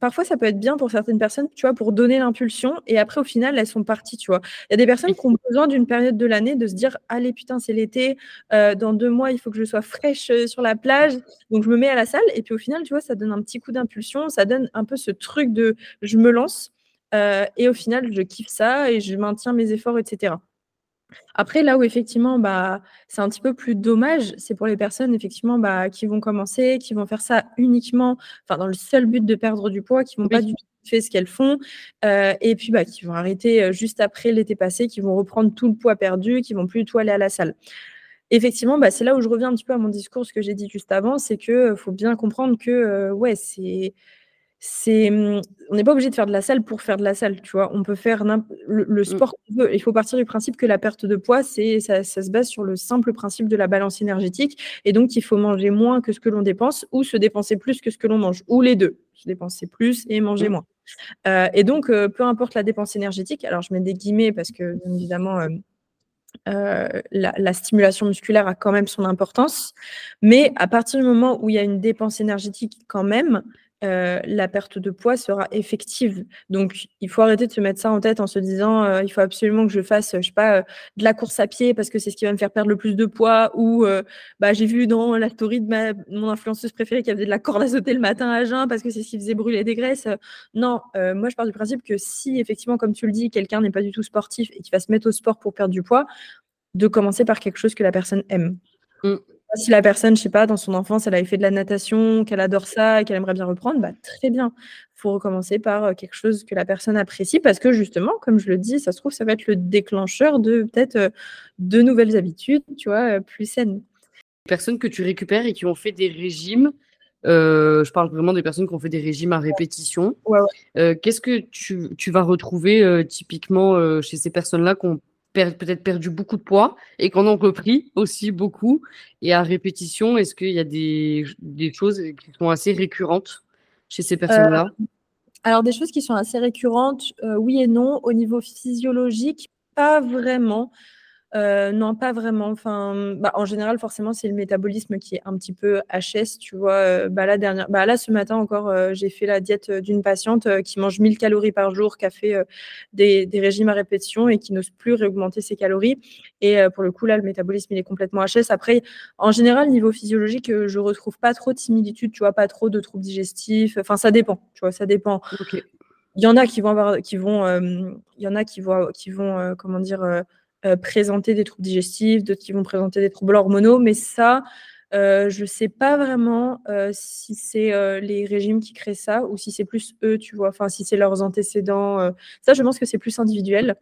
parfois, ça peut être bien pour certaines personnes, tu vois, pour donner l'impulsion et après, au final, elles sont parties, tu vois. Il y a des personnes qui ont besoin d'une période de l'année de se dire Allez, putain, c'est l'été, euh, dans deux mois, il faut que je sois fraîche euh, sur la plage, donc je me mets à la salle. Et puis, au final, tu vois, ça donne un petit coup d'impulsion, ça donne un peu ce truc de je me lance et au final, je kiffe ça et je maintiens mes efforts, etc. Après, là où effectivement, bah, c'est un petit peu plus dommage, c'est pour les personnes effectivement bah, qui vont commencer, qui vont faire ça uniquement, enfin dans le seul but de perdre du poids, qui vont pas du tout faire ce qu'elles font, euh, et puis bah, qui vont arrêter euh, juste après l'été passé, qui vont reprendre tout le poids perdu, qui vont plus du tout aller à la salle. Effectivement, bah, c'est là où je reviens un petit peu à mon discours, ce que j'ai dit juste avant, c'est que euh, faut bien comprendre que ouais, c'est c'est, mmh, on n'est pas obligé de faire de la salle pour faire de la salle, tu vois. On peut faire le, le, mmh. sport qu'on veut. Il faut partir du principe que la perte de poids, c'est ça, ça, se base sur le simple principe de la balance énergétique, et donc il faut manger moins que ce que l'on dépense, ou se dépenser plus que ce que l'on mange, ou les deux, se dépenser plus et manger mmh. moins. Euh, et donc, euh, peu importe la dépense énergétique. Alors, je mets des guillemets parce que, bien évidemment. Euh, la, la, stimulation musculaire a quand même son importance, mais à partir du moment où il y a une dépense énergétique quand même, euh, la perte de poids sera effective. Donc, il faut arrêter de se mettre ça en tête en se disant euh, il faut absolument que je fasse, je sais pas, euh, de la course à pied parce que c'est ce qui va me faire perdre le plus de poids. Ou bah, j'ai vu dans la story de ma, mon influenceuse préférée qui faisait de la corde à sauter le matin à jeun parce que c'est ce qui faisait brûler des graisses. Non, moi je pars du principe que si effectivement, comme tu le dis, quelqu'un n'est pas du tout sportif et qui va se mettre au sport pour perdre du poids, de commencer par quelque chose que la personne aime. Mmh si la personne, je sais pas, dans son enfance, elle avait fait de la natation, qu'elle adore ça et qu'elle aimerait bien reprendre, bah, très bien. Il faut recommencer par euh, quelque chose que la personne apprécie parce que justement, comme je le dis, ça se trouve, ça va être le déclencheur de peut-être euh, de nouvelles habitudes, tu vois, euh, plus saines. Personnes que tu récupères et qui ont fait des régimes, je parle vraiment des personnes qui ont fait des régimes à répétition. Qu'est-ce que tu, tu, vas retrouver typiquement chez ces personnes-là qui ont peut-être perdu beaucoup de poids et qu'on en repris aussi beaucoup. Et à répétition, est-ce qu'il y a des, des, choses qui sont assez récurrentes chez ces personnes-là? euh, Alors, des choses qui sont assez récurrentes, euh, oui et non. Au niveau physiologique, pas vraiment. Euh, non, pas vraiment. Enfin, bah, en général, forcément, c'est le métabolisme qui est un petit peu HS. Tu vois, euh, bah, dernière, bah, là, ce matin encore, euh, j'ai fait la diète d'une patiente qui mange 1000 calories par jour, qui a fait des, régimes à répétition et qui n'ose plus réaugmenter ses calories. Et pour le coup, là, le métabolisme, il est complètement HS. Après, en général, niveau physiologique, je retrouve pas trop de similitudes, tu vois, pas trop de troubles digestifs. Enfin, ça dépend, tu vois, ça dépend. Il y en a qui vont avoir, qui vont, il y en a qui vont, qui vont, comment dire euh, présenter des troubles digestifs, d'autres qui vont présenter des troubles hormonaux, mais ça, euh, je ne sais pas vraiment euh, si c'est les régimes qui créent ça ou si c'est plus eux, tu vois, enfin si c'est leurs antécédents. ça, je pense que c'est plus individuel.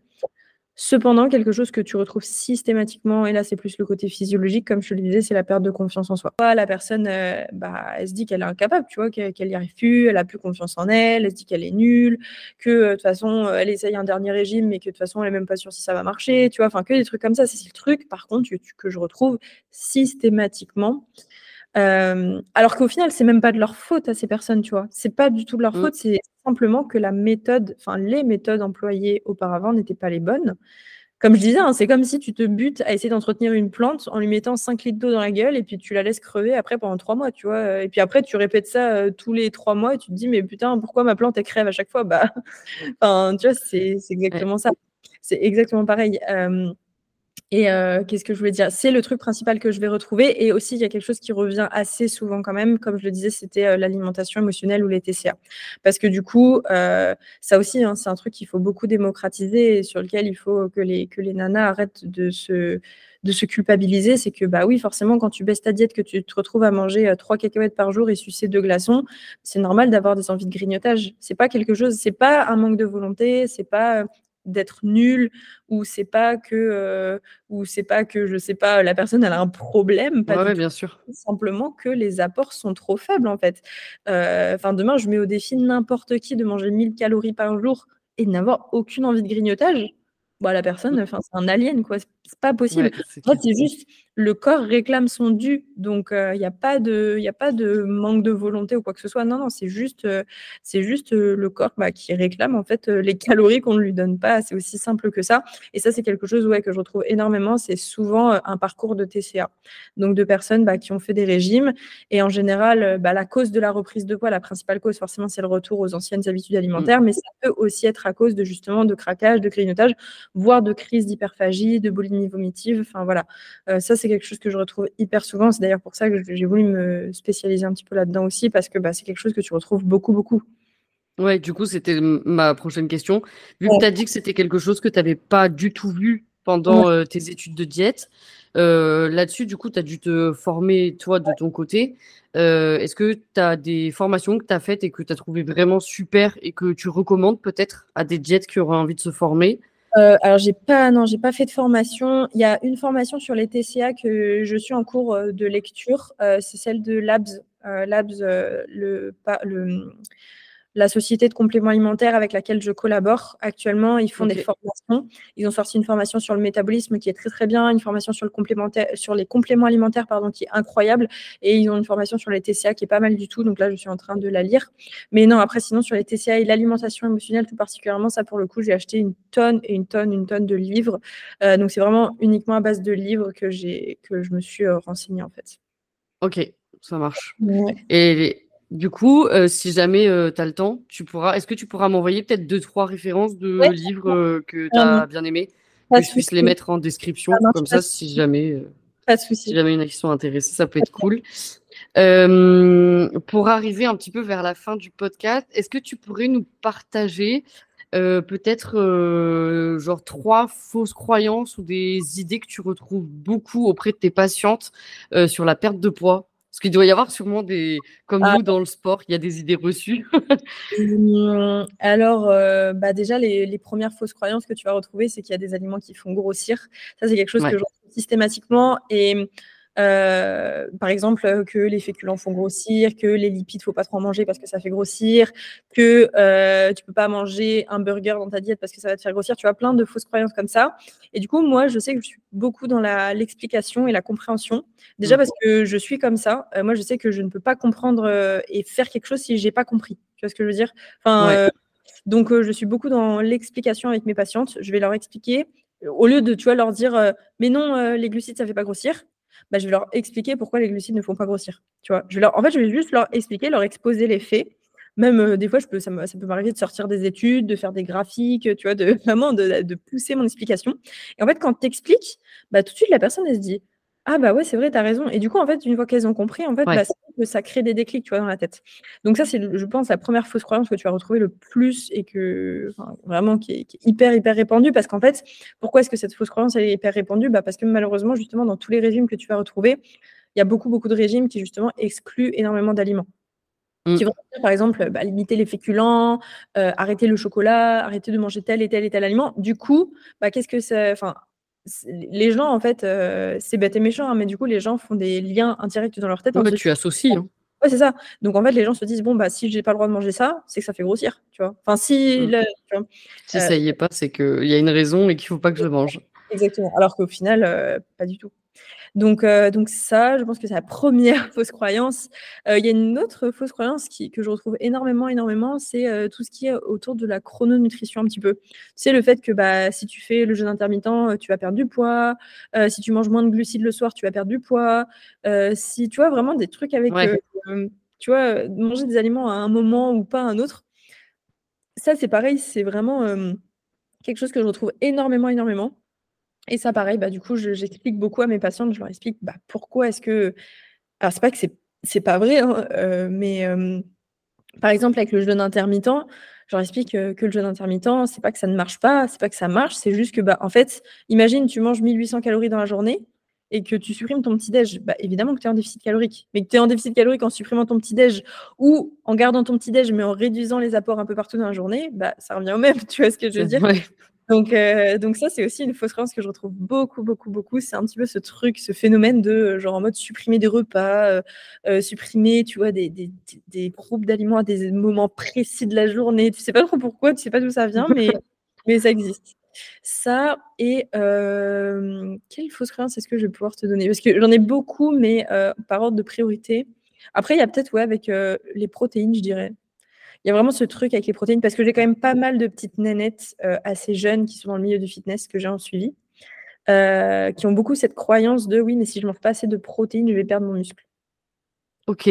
Cependant, quelque chose que tu retrouves systématiquement, et là c'est plus le côté physiologique, comme je te le disais, c'est la perte de confiance en soi. La personne, euh, bah, elle se dit qu'elle est incapable, tu vois, qu'elle n'y arrive plus, elle a plus confiance en elle, elle se dit qu'elle est nulle, que euh, de toute façon, euh, elle essaye un dernier régime, mais que de toute façon, elle n'est même pas sûre si ça va marcher, tu vois, enfin que des trucs comme ça, c'est le truc, par contre, que je retrouve systématiquement. Alors qu'au final, c'est même pas de leur faute à ces personnes, tu vois. C'est pas du tout de leur mmh. faute, c'est simplement que la méthode, enfin les méthodes employées auparavant n'étaient pas les bonnes. Comme je disais, hein, c'est comme si tu te butes à essayer d'entretenir une plante en lui mettant 5 litres d'eau dans la gueule et puis tu la laisses crever après pendant 3 mois, tu vois. Et puis après, tu répètes ça euh, tous les 3 mois et tu te dis, mais putain, pourquoi ma plante, elle crève à chaque fois? Bah, enfin, tu vois, c'est exactement ça. C'est exactement pareil. Et euh, qu'est-ce que je voulais dire? C'est le truc principal que je vais retrouver. Et aussi, il y a quelque chose qui revient assez souvent quand même. Comme je le disais, c'était euh, l'alimentation émotionnelle ou les TCA. Parce que du coup, euh, ça aussi, hein, c'est un truc qu'il faut beaucoup démocratiser et sur lequel il faut que les, que les nanas arrêtent de se, de se culpabiliser. C'est que, bah oui, forcément, quand tu baisses ta diète, que tu te retrouves à manger trois cacahuètes par jour et sucer deux glaçons, c'est normal d'avoir des envies de grignotage. C'est pas quelque chose, c'est pas un manque de volonté, c'est pas d'être nul ou c'est pas que euh, ou c'est pas que je sais pas la personne elle a un problème pas bien sûr simplement que les apports sont trop faibles en fait euh, enfin demain je mets au défi n'importe qui de manger 1000 calories par jour et de n'avoir aucune envie de grignotage bah, la personne, mmh. enfin, c'est un alien, quoi. C'est pas possible. c'est juste le corps réclame son dû. Donc, il n'y a, pas de, a pas de manque de volonté ou quoi que ce soit. Non, non, c'est juste, c'est juste le corps bah, qui réclame en fait les calories qu'on ne lui donne pas. C'est aussi simple que ça. Et ça, c'est quelque chose ouais, que je retrouve énormément. C'est souvent un parcours de TCA. Donc, de personnes bah, qui ont fait des régimes. Et en général, bah, la cause de la reprise de poids, la principale cause, forcément, c'est le retour aux anciennes habitudes alimentaires. Mmh. Mais ça peut aussi être à cause de justement de craquage, de grignotage, voire de crise d'hyperphagie, de boulimie vomitive. Enfin, voilà. ça, c'est quelque chose que je retrouve hyper souvent. C'est d'ailleurs pour ça que j'ai voulu me spécialiser un petit peu là-dedans aussi, parce que bah, c'est quelque chose que tu retrouves beaucoup, beaucoup. Ouais, du coup, c'était ma prochaine question. Vu que tu as dit que c'était quelque chose que tu n'avais pas du tout vu pendant euh, tes études de diète, euh, là-dessus, du coup, tu as dû te former, toi, de ton côté. Euh, est-ce que tu as des formations que tu as faites et que tu as trouvé vraiment super et que tu recommandes peut-être à des diètes qui auraient envie de se former? Euh, alors j'ai pas non j'ai pas fait de formation. Il y a une formation sur les TCA que je suis en cours euh, de lecture. Euh, c'est celle de Labs. Labs le, le la société de compléments alimentaires avec laquelle je collabore actuellement, ils font des formations. Ils ont sorti une formation sur le métabolisme qui est très très bien, une formation sur, le complémentaire, sur les compléments alimentaires pardon, qui est incroyable, et ils ont une formation sur les TCA qui est pas mal du tout. Donc là, je suis en train de la lire. Mais non, après, sinon sur les TCA et l'alimentation émotionnelle tout particulièrement, ça pour le coup, j'ai acheté une tonne et une tonne, une tonne de livres. Euh, donc c'est vraiment uniquement à base de livres que j'ai que je me suis euh, renseignée en fait. Ok, ça marche. Et du coup, euh, si jamais euh, tu as le temps, tu pourras. Est-ce que tu pourras m'envoyer peut-être deux, trois références de livres euh, que tu as bien aimés Que je puisse les mettre en description? comme ça, si jamais, pas de souci. si jamais il y en a qui sont intéressés, ça peut être cool. pour arriver un petit peu vers la fin du podcast, est-ce que tu pourrais nous partager peut-être genre trois fausses croyances ou des idées que tu retrouves beaucoup auprès de tes patientes sur la perte de poids? Parce qu'il doit y avoir sûrement des, comme ah. nous dans le sport, il y a des idées reçues. Mmh, alors, euh, bah déjà, les, premières fausses croyances que tu vas retrouver, c'est qu'il y a des aliments qui font grossir. Ça, c'est quelque chose que je retrouve systématiquement. Et euh, par exemple, euh, que les féculents font grossir, que les lipides, faut pas trop en manger parce que ça fait grossir, que euh, tu peux pas manger un burger dans ta diète parce que ça va te faire grossir. Tu as plein de fausses croyances comme ça. Et du coup, moi, je sais que je suis beaucoup dans l'explication et la compréhension. Déjà parce que je suis comme ça. moi, je sais que je ne peux pas comprendre et faire quelque chose si j'ai pas compris. Tu vois ce que je veux dire? Enfin. Donc, je suis beaucoup dans l'explication avec mes patientes. Je vais leur expliquer au lieu de tu vois, leur dire mais non, les glucides, ça fait pas grossir. Bah, je vais leur expliquer pourquoi les glucides ne font pas grossir. Je leur, en fait, je vais juste leur expliquer, leur exposer les faits. Même euh, des fois, je peux, ça, peut m'arriver de sortir des études, de faire des graphiques, tu vois, de vraiment de, de pousser mon explication. Et en fait, quand tu expliques, bah, tout de suite, la personne, elle se dit ah bah ouais, c'est vrai, tu as raison. Et du coup, en fait, une fois qu'elles ont compris, en fait, bah, ça crée des déclics, tu vois, dans la tête. Donc ça, c'est, je pense, la première fausse croyance que tu vas retrouver le plus et que vraiment qui est, hyper, hyper répandue. Parce qu'en fait, pourquoi est-ce que cette fausse croyance est hyper répandue? Bah, Parce que malheureusement, justement, dans tous les régimes que tu vas retrouver, il y a beaucoup, beaucoup de régimes qui, justement, excluent énormément d'aliments. Mmh. Qui vont dire, par exemple, bah, limiter les féculents, euh, arrêter le chocolat, arrêter de manger tel et tel et tel aliment. Du coup, bah, qu'est-ce que ça. Enfin, les gens, en fait, euh, c'est bête et méchant, hein, mais du coup, les gens font des liens indirects dans leur tête. En fait, tu associes. Hein. Ouais, c'est ça. Donc, en fait, les gens se disent, bon, bah, si j'ai pas le droit de manger ça, c'est que ça fait grossir, tu vois. Enfin, si. Mmh. si ça y est pas, c'est qu'il y a une raison et qu'il faut pas que je mange. Exactement. Alors qu'au final, euh, pas du tout. Donc, euh, donc ça, je pense que c'est la première fausse croyance. Euh, il y a une autre fausse croyance qui, que je retrouve énormément, énormément, c'est euh, tout ce qui est autour de la chrononutrition un petit peu. C'est le fait que bah, si tu fais le jeûne intermittent, tu vas perdre du poids. si tu manges moins de glucides le soir, tu vas perdre du poids. si tu vois vraiment des trucs avec, tu vois, manger des aliments à un moment ou pas à un autre. Ça, c'est pareil, c'est vraiment quelque chose que je retrouve énormément, énormément. Et ça, pareil, bah, du coup, j'explique beaucoup à mes patientes, je leur explique bah, pourquoi est-ce que. Alors, c'est pas que c'est, pas vrai, hein, euh, mais par exemple, avec le jeûne intermittent, je leur explique que le jeûne intermittent, c'est pas que ça ne marche pas, c'est pas que ça marche, c'est juste que, bah, en fait, imagine, tu manges 1800 calories dans la journée et que tu supprimes ton petit-déj. Bah, évidemment que tu es en déficit calorique, mais que tu es en déficit calorique en supprimant ton petit-déj ou en gardant ton petit-déj, mais en réduisant les apports un peu partout dans la journée, bah, ça revient au même, tu vois ce que je veux dire? Donc, euh, donc ça, c'est aussi une fausse croyance que je retrouve beaucoup, beaucoup, beaucoup. C'est un petit peu ce truc, ce phénomène de euh, genre en mode supprimer des repas, euh, supprimer, tu vois, des, des, des groupes d'aliments à des moments précis de la journée. Tu sais pas trop pourquoi, tu sais pas d'où ça vient, mais, mais ça existe. Ça et quelle fausse croyance est-ce que je vais pouvoir te donner? Parce que j'en ai beaucoup, mais par ordre de priorité. Après, il y a peut-être, ouais, avec les protéines, je dirais. Il y a vraiment ce truc avec les protéines parce que j'ai quand même pas mal de petites nénettes assez jeunes qui sont dans le milieu du fitness que j'ai en suivi, qui ont beaucoup cette croyance de oui, mais si je mange pas assez de protéines, je vais perdre mon muscle. Ok.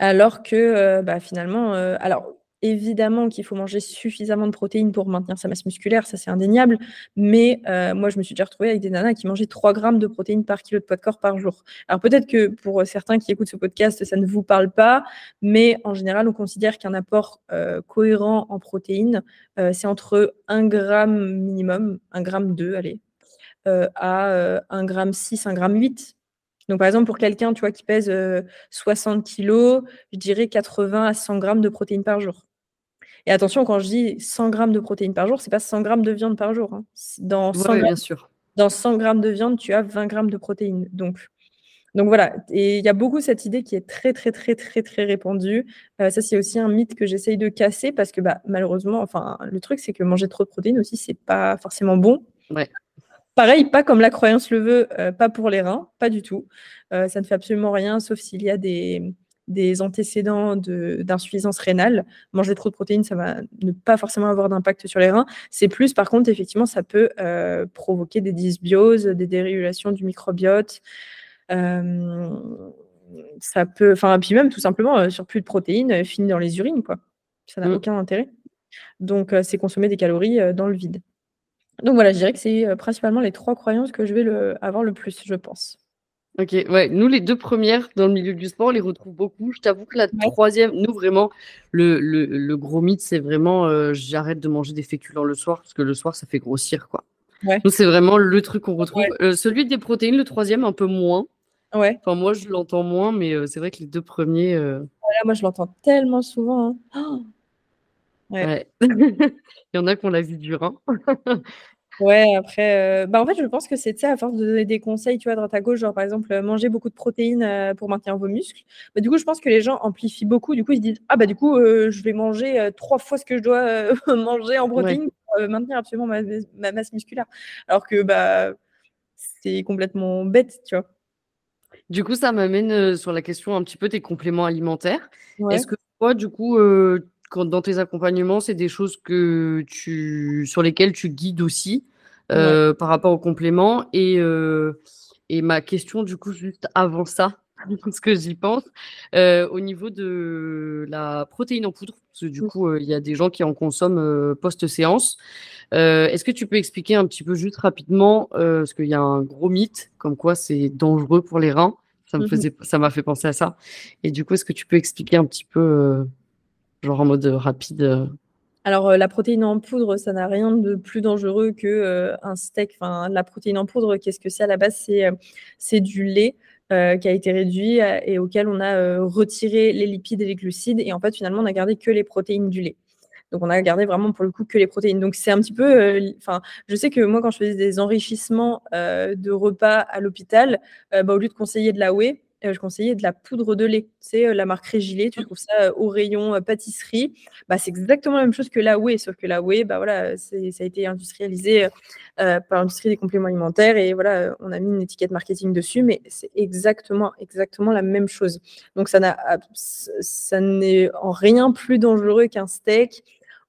Alors que bah, finalement, alors Évidemment qu'il faut manger suffisamment de protéines pour maintenir sa masse musculaire, ça c'est indéniable. Mais euh, moi, je me suis déjà retrouvée avec des nanas qui mangeaient 3 grammes de protéines par kilo de poids de corps par jour. Alors peut-être que pour certains qui écoutent ce podcast, ça ne vous parle pas, mais en général, on considère qu'un apport euh, cohérent en protéines, euh, c'est entre 1 gramme minimum, 1 gramme 2, allez, à 1 gramme 6, 1 gramme 8 donc, par exemple, pour quelqu'un tu qui pèse 60 kg, je dirais 80 à 100 grammes de protéines par jour. Et attention, quand je dis 100 grammes de protéines par jour, ce n'est pas 100 grammes de viande par jour. Hein. Dans, 100 bien sûr. dans 100 grammes de viande, tu as 20 grammes de protéines. Donc, donc voilà, et il y a beaucoup cette idée qui est très, très, très, très, très répandue. ça, c'est aussi un mythe que j'essaye de casser parce que bah, malheureusement, enfin, le truc, c'est que manger trop de protéines aussi, c'est pas forcément bon. Ouais. Pareil, pas comme la croyance le veut, euh, pas pour les reins, pas du tout. Euh, ça ne fait absolument rien, sauf s'il y a des, antécédents d'insuffisance rénale. Manger trop de protéines, ça va ne pas forcément avoir d'impact sur les reins. C'est plus, par contre, effectivement, ça peut euh, provoquer des dysbioses, des dérégulations du microbiote. ça peut, enfin, puis même tout simplement, sur plus de protéines, finir dans les urines, quoi. Ça n'a mmh. aucun intérêt. Donc, c'est consommer des calories dans le vide. Donc voilà, je dirais que c'est principalement les trois croyances que je vais le, avoir le plus, je pense. Ok, ouais, nous les deux premières dans le milieu du sport, on les retrouve beaucoup. Je t'avoue que la troisième, nous vraiment, le, le, gros mythe, c'est vraiment j'arrête de manger des féculents le soir parce que le soir ça fait grossir quoi. Ouais. Nous c'est vraiment le truc qu'on retrouve. celui des protéines, le troisième un peu moins. Ouais. Enfin moi je l'entends moins, mais c'est vrai que les deux premiers. Voilà, moi je l'entends tellement souvent. Hein. Ouais. Il y en a qui ont la vie du rein. Ouais, après, euh, bah, en fait, je pense que c'est, à force de donner des conseils, tu vois, à droite à gauche, genre, par exemple, euh, manger beaucoup de protéines, euh, pour maintenir vos muscles. Bah, du coup, je pense que les gens amplifient beaucoup. Du coup, ils se disent: «Ah bah, du coup, je vais manger, trois fois ce que je dois, manger en protéines pour, maintenir absolument ma masse musculaire». Alors que, bah, c'est complètement bête, tu vois? Du coup, ça m'amène, sur la question un petit peu des compléments alimentaires. Est-ce que toi, du coup, quand dans tes accompagnements, c'est des choses que tu sur lesquelles tu guides aussi, euh, par rapport aux compléments. Et euh, et ma question du coup juste avant ça, parce que j'y pense, euh, au niveau de la protéine en poudre, parce que du coup, il y a des gens qui en consomment, post-séance. est-ce que tu peux expliquer un petit peu juste rapidement, parce qu'il y a un gros mythe comme quoi c'est dangereux pour les reins? Ça me mmh faisait ça m'a fait penser à ça. Et du coup, est-ce que tu peux expliquer un petit peu, genre en mode rapide euh. Alors, la protéine en poudre, ça n'a rien de plus dangereux que un steak. Enfin, la protéine en poudre, qu'est-ce que c'est à la base? C'est du lait qui a été réduit et auquel on a retiré les lipides et les glucides. Et en fait, finalement, on a gardé que les protéines du lait. Donc, on a gardé vraiment pour le coup que les protéines. Donc, c'est un petit peu. Enfin, je sais que moi, quand je faisais des enrichissements de repas à l'hôpital, bah, au lieu de conseiller de la whey, je conseillais de la poudre de lait. C'est la marque Régilet, tu mmh. trouves ça au rayon pâtisserie. Bah, c'est exactement la même chose que la whey, sauf que la whey, bah, voilà, ça a été industrialisé par l'industrie des compléments alimentaires et voilà, on a mis une étiquette marketing dessus, mais c'est exactement, exactement la même chose. Donc ça, ça n'est en rien plus dangereux qu'un steak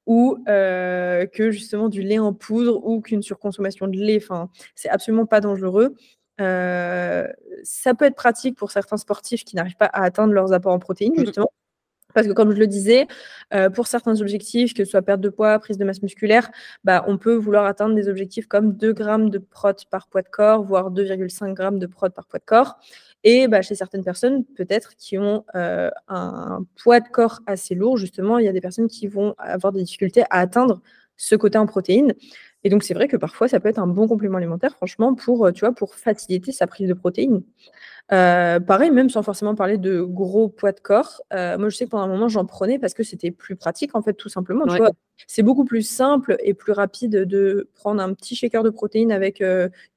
ou que justement du lait en poudre ou qu'une surconsommation de lait. Enfin, c'est absolument pas dangereux. Euh, ça peut être pratique pour certains sportifs qui n'arrivent pas à atteindre leurs apports en protéines, justement. Parce que comme je le disais, euh, pour certains objectifs, que ce soit perte de poids, prise de masse musculaire, bah, on peut vouloir atteindre des objectifs comme 2 grammes de prot par poids de corps, voire 2,5 grammes de prot par poids de corps. Et bah, chez certaines personnes, peut-être, qui ont euh, un poids de corps assez lourd, justement, il y a des personnes qui vont avoir des difficultés à atteindre ce côté en protéines. Et donc, c'est vrai que parfois, ça peut être un bon complément alimentaire, franchement, pour, euh, tu vois, pour faciliter sa prise de protéines. Euh, pareil, même sans forcément parler de gros poids de corps. Euh, moi, je sais que pendant un moment, j'en prenais parce que c'était plus pratique, en fait, tout simplement. Tu vois, c'est beaucoup plus simple et plus rapide de prendre un petit shaker de protéines avec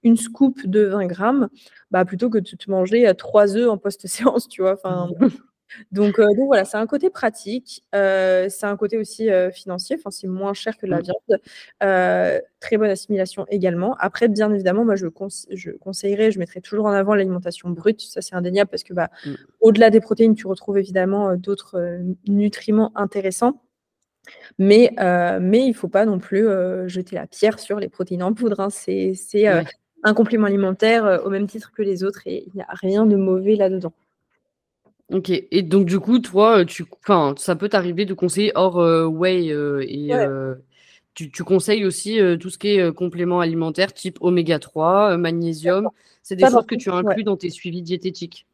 une scoop de 20 grammes, bah, plutôt que de te manger trois œufs en post-séance, tu vois. Enfin, Donc, donc voilà, c'est un côté pratique, c'est un côté aussi financier, enfin c'est moins cher que la mmh. viande, très bonne assimilation également. Après, bien évidemment, moi je, je conseillerais, je mettrais toujours en avant l'alimentation brute, ça c'est indéniable parce que bah, mmh. au-delà des protéines, tu retrouves évidemment d'autres nutriments intéressants. Mais, mais il ne faut pas non plus jeter la pierre sur les protéines en poudre. Hein. C'est un complément alimentaire au même titre que les autres et il n'y a rien de mauvais là-dedans. Ok, et donc du coup, toi, tu, enfin, ça peut t'arriver de conseiller hors whey et tu, conseilles aussi tout ce qui est complément alimentaire type oméga 3, magnésium. C'est des choses que tu inclus dans tes suivis diététiques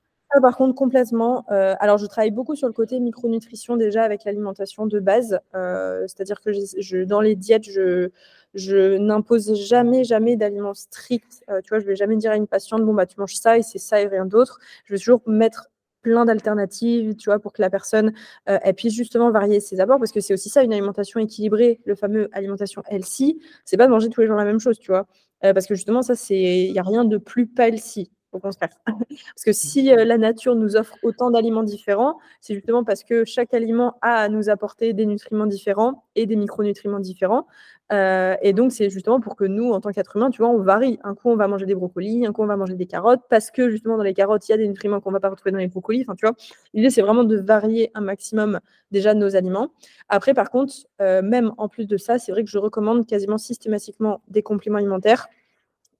par contre, complètement. Euh, alors, je travaille beaucoup sur le côté micronutrition déjà avec l'alimentation de base. Euh, c'est-à-dire que je, dans les diètes, je, je n'impose jamais, jamais d'aliments stricts. Euh, tu vois, je ne vais jamais dire à une patiente, bon, bah, tu manges ça et c'est ça et rien d'autre. Je vais toujours mettre plein d'alternatives, tu vois, pour que la personne elle puisse justement varier ses apports, parce que c'est aussi ça une alimentation équilibrée, le fameux alimentation healthy, c'est pas de manger tous les jours la même chose, tu vois, parce que justement ça c'est, il y a rien de plus pas healthy, au contraire. parce que si euh, la nature nous offre autant d'aliments différents, c'est justement parce que chaque aliment a à nous apporter des nutriments différents et des micronutriments différents. Euh, et donc, c'est justement pour que nous, en tant qu'êtres humains, tu vois, on varie. Un coup, on va manger des brocolis, un coup, on va manger des carottes, parce que justement, dans les carottes, il y a des nutriments qu'on ne va pas retrouver dans les brocolis. Enfin, tu vois, l'idée, c'est vraiment de varier un maximum déjà nos aliments. Après, par contre, euh, même en plus de ça, c'est vrai que je recommande quasiment systématiquement des compléments alimentaires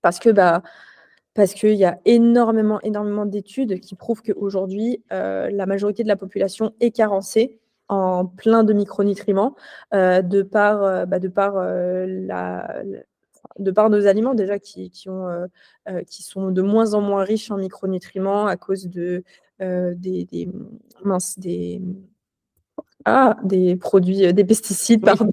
parce que, bah, parce qu'il y a énormément, énormément d'études qui prouvent qu'aujourd'hui, euh, la majorité de la population est carencée en plein de micronutriments euh, de par, euh, bah, de, par, la, de par nos aliments déjà qui, qui, ont, qui sont de moins en moins riches en micronutriments à cause de, des, des, des, ah, des produits, des pesticides, pardon,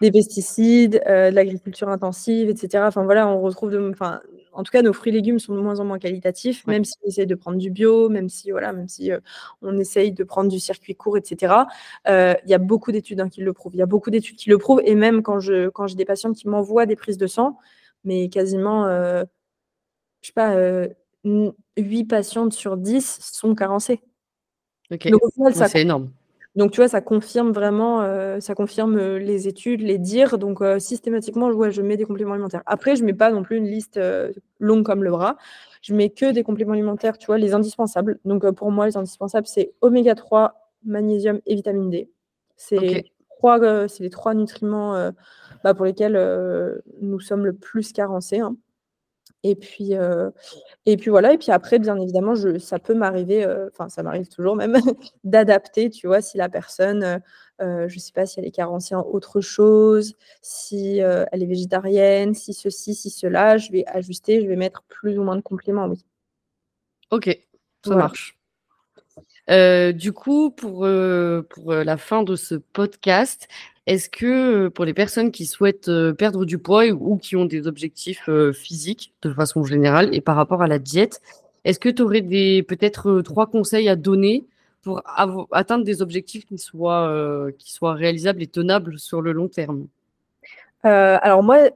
des pesticides, de l'agriculture intensive, etc. Enfin voilà, on retrouve de, enfin, en tout cas, nos fruits et légumes sont de moins en moins qualitatifs, même si on essaye de prendre du bio, même si, voilà, même si euh, on essaye de prendre du circuit court, etc. Euh, il y a beaucoup d'études hein, qui le prouvent. Il y a beaucoup d'études qui le prouvent. Et même quand je quand j'ai des patients qui m'envoient des prises de sang, mais quasiment, euh, je sais pas, 8 patientes sur 10 sont carencées. Ok, c'est énorme. Donc, tu vois, ça confirme vraiment, euh, ça confirme euh, les études, les dires. Donc, euh, systématiquement, ouais, je mets des compléments alimentaires. Après, je mets pas non plus une liste longue comme le bras. Je mets que des compléments alimentaires, tu vois, les indispensables. Donc, pour moi, les indispensables, c'est oméga 3, magnésium et vitamine D. C'est trois, c'est les trois nutriments bah, pour lesquels nous sommes le plus carencés. Hein. Et puis, euh, et puis voilà, et puis après, bien évidemment, je, ça peut m'arriver, euh, enfin, ça m'arrive toujours même, d'adapter, tu vois, si la personne, euh, je ne sais pas si elle est carencée en autre chose, si elle est végétarienne, si ceci, si cela, je vais ajuster, je vais mettre plus ou moins de compléments, oui. Ok, ça marche. du coup, pour, pour la fin de ce podcast, est-ce que pour les personnes qui souhaitent perdre du poids ou qui ont des objectifs physiques de façon générale et par rapport à la diète, est-ce que tu aurais des peut-être trois conseils à donner pour atteindre des objectifs qui soient, qui soient réalisables et tenables sur le long terme? Alors moi,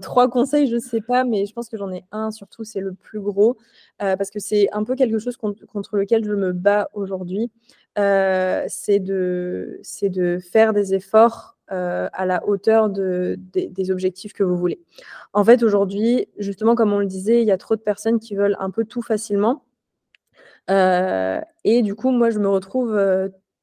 trois conseils, je ne sais pas, mais je pense que j'en ai un surtout, c'est le plus gros, parce que c'est un peu quelque chose contre lequel je me bats aujourd'hui. Euh, c'est de, faire des efforts euh, à la hauteur de, des objectifs que vous voulez. En fait, aujourd'hui, justement, comme on le disait, il y a trop de personnes qui veulent un peu tout facilement. Euh, et du coup, moi, je me retrouve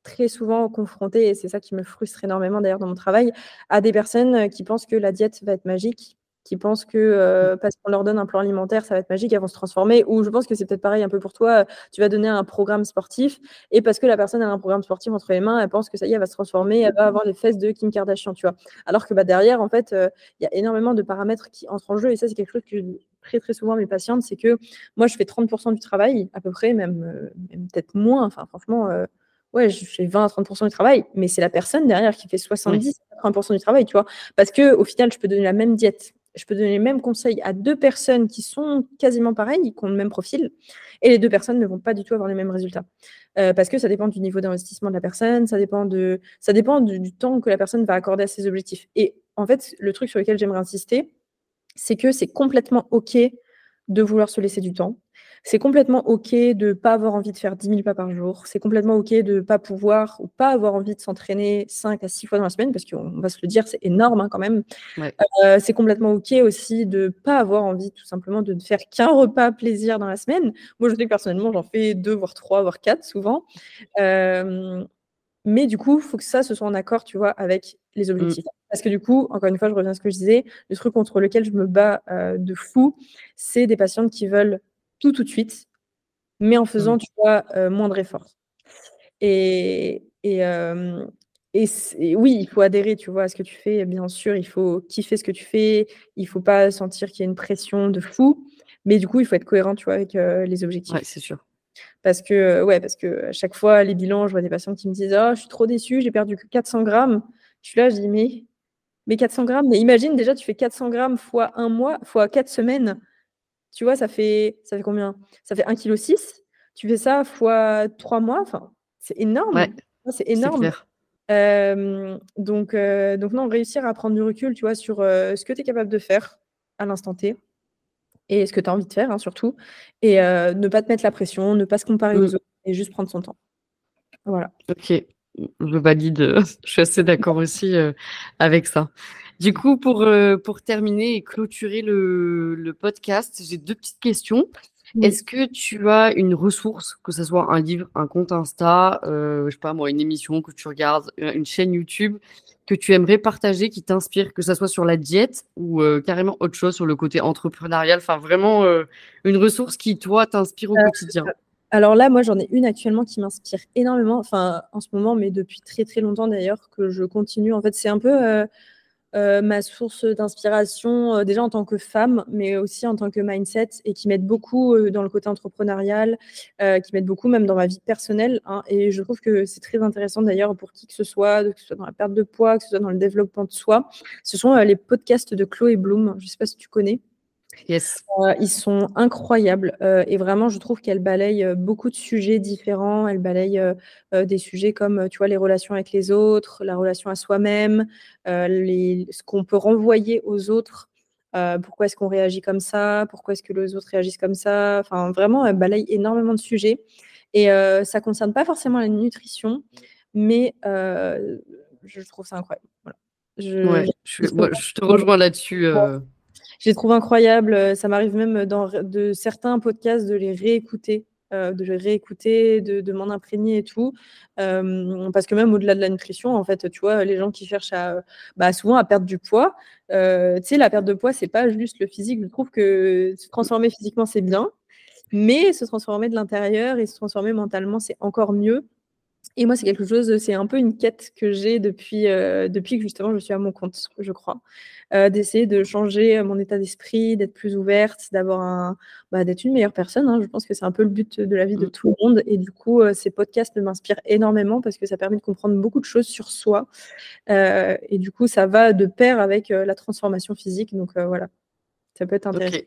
très souvent confrontée, et c'est ça qui me frustre énormément d'ailleurs dans mon travail, à des personnes qui pensent que la diète va être magique qui pensent que euh, parce qu'on leur donne un plan alimentaire, ça va être magique, elles vont se transformer. Ou je pense que c'est peut-être pareil un peu pour toi, tu vas donner un programme sportif et parce que la personne a un programme sportif entre les mains, elle pense que ça y est, elle va se transformer, elle va avoir les fesses de Kim Kardashian, tu vois. Alors que bah, derrière, en fait, euh, il y a énormément de paramètres qui entrent en jeu et ça, c'est quelque chose que je dis très très souvent à mes patientes, c'est que moi, je fais 30% du travail, à peu près, même, euh, même peut-être moins. Enfin, franchement, ouais, je fais 20 à 30% du travail, mais c'est la personne derrière qui fait 70 à 30% du travail, tu vois. Parce que au final, je peux donner la même diète je peux donner les mêmes conseils à deux personnes qui sont quasiment pareilles, qui ont le même profil, et les deux personnes ne vont pas du tout avoir les mêmes résultats. Euh, parce que ça dépend du niveau d'investissement de la personne, ça dépend, de, ça dépend du, temps que la personne va accorder à ses objectifs. Et en fait, le truc sur lequel j'aimerais insister, c'est que c'est complètement OK de vouloir se laisser du temps. C'est complètement OK de ne pas avoir envie de faire 10 000 pas par jour. C'est complètement OK de ne pas pouvoir ou pas avoir envie de s'entraîner 5 à 6 fois dans la semaine, parce qu'on va se le dire, c'est énorme hein, quand même. Euh, c'est complètement OK aussi de ne pas avoir envie tout simplement de ne faire qu'un repas plaisir dans la semaine. Moi, je sais que personnellement, j'en fais deux, voire trois, voire quatre souvent. Euh, mais du coup, il faut que ça, se soit en accord, tu vois, avec les mmh. objectifs. Parce que du coup, encore une fois, je reviens à ce que je disais, le truc contre lequel je me bats euh, de fou, c'est des patientes qui veulent tout tout de suite, mais en faisant, mmh. tu vois, euh, moindre effort. Et, et, euh, et, oui, il faut adhérer, tu vois, à ce que tu fais. Bien sûr, il faut kiffer ce que tu fais. Il faut pas sentir qu'il y a une pression de fou. Mais du coup, il faut être cohérent, tu vois, avec les objectifs. Ouais, c'est sûr. Parce que, ouais, parce que à chaque fois, les bilans, je vois des patients qui me disent Oh, je suis trop déçue, j'ai perdu que 400 grammes. Je suis là, je dis Mais, mais 400 grammes, mais imagine déjà, tu fais 400 grammes fois un mois, fois 4 semaines. Tu vois, ça fait, ça fait combien? Ça fait 1,6 kg. Tu fais ça fois 3 mois. Enfin, c'est énorme. Ouais, c'est énorme. Euh, donc, euh, donc, non, réussir à prendre du recul, tu vois, sur euh, ce que tu es capable de faire à l'instant T et ce que tu as envie de faire, hein, surtout. Et ne pas te mettre la pression, ne pas se comparer aux mmh. autres et juste prendre son temps. Voilà. Ok, je valide. je suis assez d'accord aussi avec ça. Du coup, pour, pour terminer et clôturer le, le podcast, j'ai deux petites questions. Est-ce que tu as une ressource, que ce soit un livre, un compte Insta, euh, je sais pas moi, une émission que tu regardes, une chaîne YouTube que tu aimerais partager, qui t'inspire, que ce soit sur la diète ou euh, carrément autre chose sur le côté entrepreneurial, enfin vraiment euh, une ressource qui toi t'inspire au quotidien. Alors là, moi, j'en ai une actuellement qui m'inspire énormément, enfin en ce moment, mais depuis très très longtemps d'ailleurs, que je continue. En fait, c'est un peu euh, ma source d'inspiration, euh, déjà en tant que femme, mais aussi en tant que mindset, et qui m'aide beaucoup euh, dans le côté entrepreneurial, qui m'aide beaucoup même dans ma vie personnelle. Hein, et je trouve que c'est très intéressant d'ailleurs pour qui que ce soit, que ce soit dans la perte de poids, que ce soit dans le développement de soi. Ce sont les podcasts de Chloé Bloom. Je ne sais pas si tu connais. Yes. Euh, ils sont incroyables euh, et vraiment, je trouve qu'elle balaye euh, beaucoup de sujets différents. Elle balaye des sujets comme, tu vois, les relations avec les autres, la relation à soi-même, ce qu'on peut renvoyer aux autres. pourquoi est-ce qu'on réagit comme ça Pourquoi est-ce que les autres réagissent comme ça Enfin, vraiment, elle balaye énormément de sujets et ça concerne pas forcément la nutrition, mais je trouve ça incroyable. Je, je, te rejoins là-dessus. Je les trouve incroyables. Euh, ça m'arrive même dans de certains podcasts de les réécouter. Euh, de les réécouter, de, m'en imprégner et tout. Euh, parce que même au-delà de la nutrition, en fait, tu vois, les gens qui cherchent à, bah, souvent à perdre du poids, tu sais, la perte de poids, c'est pas juste le physique. Je trouve que se transformer physiquement, c'est bien, mais se transformer de l'intérieur et se transformer mentalement, c'est encore mieux. Et moi, c'est quelque chose, c'est un peu une quête que j'ai depuis, euh, depuis que justement je suis à mon compte, je crois. Euh, d'essayer de changer mon état d'esprit, d'être plus ouverte, d'avoir un, bah, d'être une meilleure personne. Hein. Je pense que c'est un peu le but de la vie de mmh. tout le monde. Et du coup, euh, ces podcasts m'inspirent énormément parce que ça permet de comprendre beaucoup de choses sur soi. et du coup, ça va de pair avec la transformation physique. Donc voilà, ça peut être intéressant.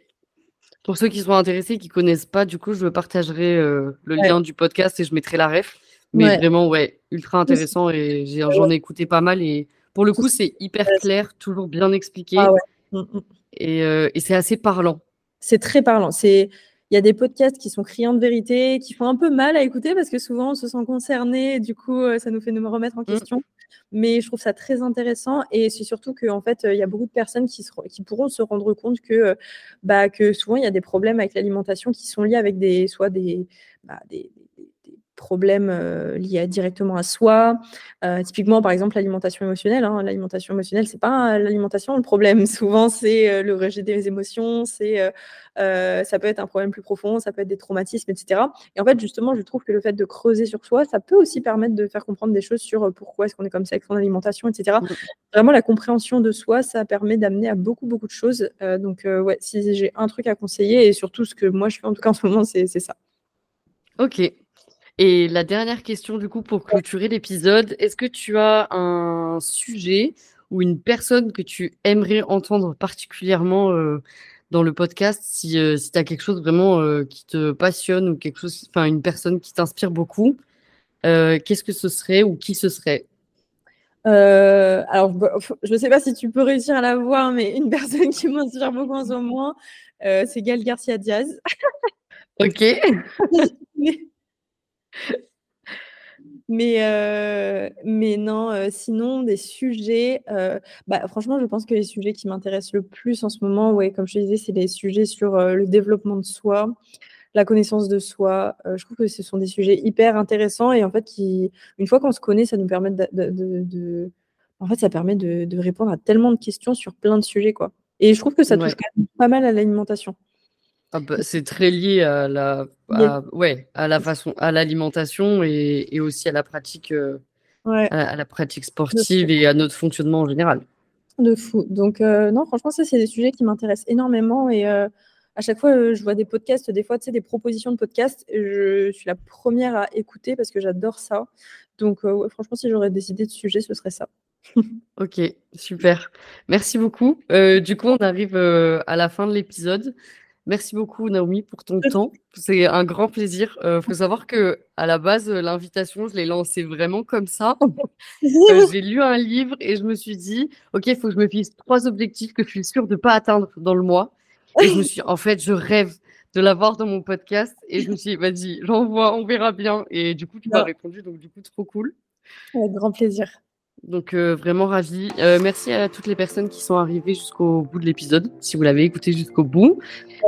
Pour ceux qui sont intéressés, qui connaissent pas, du coup, je partagerai le lien du podcast et je mettrai la ref. Mais vraiment, ouais, ultra intéressant et j'en ai, écouté pas mal. Et pour le coup, c'est hyper clair, toujours bien expliqué. Ah mmh, mmh. euh, et, c'est assez parlant. C'est très parlant. C'est il y a des podcasts qui sont criants de vérité, qui font un peu mal à écouter parce que souvent on se sent concerné, du coup euh, ça nous fait nous remettre en mmh. question. Mais je trouve ça très intéressant et c'est surtout qu'en fait il y a beaucoup de personnes qui, qui pourront se rendre compte que, bah, que souvent il y a des problèmes avec l'alimentation qui sont liés avec des, soit des, bah, des problèmes euh, liés directement à soi. Euh, typiquement, par exemple, l'alimentation émotionnelle. Hein. L'alimentation émotionnelle, c'est pas l'alimentation le problème. Souvent, c'est euh, le rejet des émotions. C'est ça peut être un problème plus profond, ça peut être des traumatismes, etc. Et en fait, justement, je trouve que le fait de creuser sur soi, ça peut aussi permettre de faire comprendre des choses sur pourquoi est-ce qu'on est comme ça avec son alimentation, etc. Mmh. Vraiment, la compréhension de soi, ça permet d'amener à beaucoup, beaucoup de choses. donc, ouais, si j'ai un truc à conseiller, et surtout ce que moi je fais en tout cas en ce moment, c'est ça. Ok, et la dernière question, du coup, pour clôturer l'épisode, est-ce que tu as un sujet ou une personne que tu aimerais entendre particulièrement euh, dans le podcast si, euh, si tu as quelque chose vraiment euh, qui te passionne ou quelque chose, enfin, une personne qui t'inspire beaucoup, qu'est-ce que ce serait ou qui ce serait? Alors, je ne sais pas si tu peux réussir à la voir, mais une personne qui m'inspire beaucoup en ce moment, c'est Gaël Garcia Diaz. Ok. mais, euh, mais non, euh, sinon, des sujets. Euh, bah, franchement, je pense que les sujets qui m'intéressent le plus en ce moment, ouais, comme je te disais, c'est les sujets sur le développement de soi, la connaissance de soi. je trouve que ce sont des sujets hyper intéressants et en fait, qui, une fois qu'on se connaît, ça nous permet de, de, en fait, ça permet de, répondre à tellement de questions sur plein de sujets, quoi. Et je trouve que ça touche quand même pas mal à l'alimentation. Ah bah, c'est très lié à la, ouais, à la façon, à l'alimentation et, et, aussi à la pratique, euh, à, la pratique sportive et à notre fonctionnement en général. De fou. Donc euh, non, franchement, ça c'est des sujets qui m'intéressent énormément et euh, à chaque fois je vois des podcasts, des fois tu sais des propositions de podcasts, je suis la première à écouter parce que j'adore ça. Donc franchement, si j'aurais décidé de sujet, ce serait ça. ok, super. Merci beaucoup. du coup, on arrive à la fin de l'épisode. Merci beaucoup Naomi pour ton temps. C'est un grand plaisir. Il euh, faut savoir que à la base l'invitation, je l'ai lancée vraiment comme ça. Euh, j'ai lu un livre et je me suis dit OK, il faut que je me fixe trois objectifs que je suis sûre de pas atteindre dans le mois. Et je me suis en fait, je rêve de l'avoir dans mon podcast et je me suis dit vas-y, j'envoie, on verra bien et du coup tu m'as répondu donc du coup trop cool. Avec grand plaisir. Donc euh, vraiment ravi. Euh, merci à toutes les personnes qui sont arrivées jusqu'au bout de l'épisode, si vous l'avez écouté jusqu'au bout.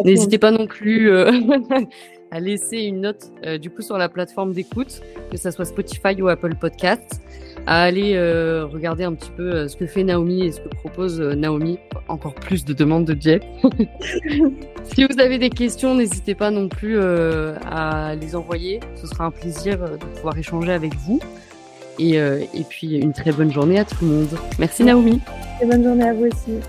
N'hésitez pas non plus euh, à laisser une note du coup sur la plateforme d'écoute, que ça soit Spotify ou Apple Podcasts, à aller regarder un petit peu ce que fait Naomi et ce que propose Naomi. Encore plus de demandes de Jeff. si vous avez des questions, n'hésitez pas non plus à les envoyer. Ce sera un plaisir de pouvoir échanger avec vous. Et, euh, et puis une très bonne journée à tout le monde. Merci Naomi. Et bonne journée à vous aussi.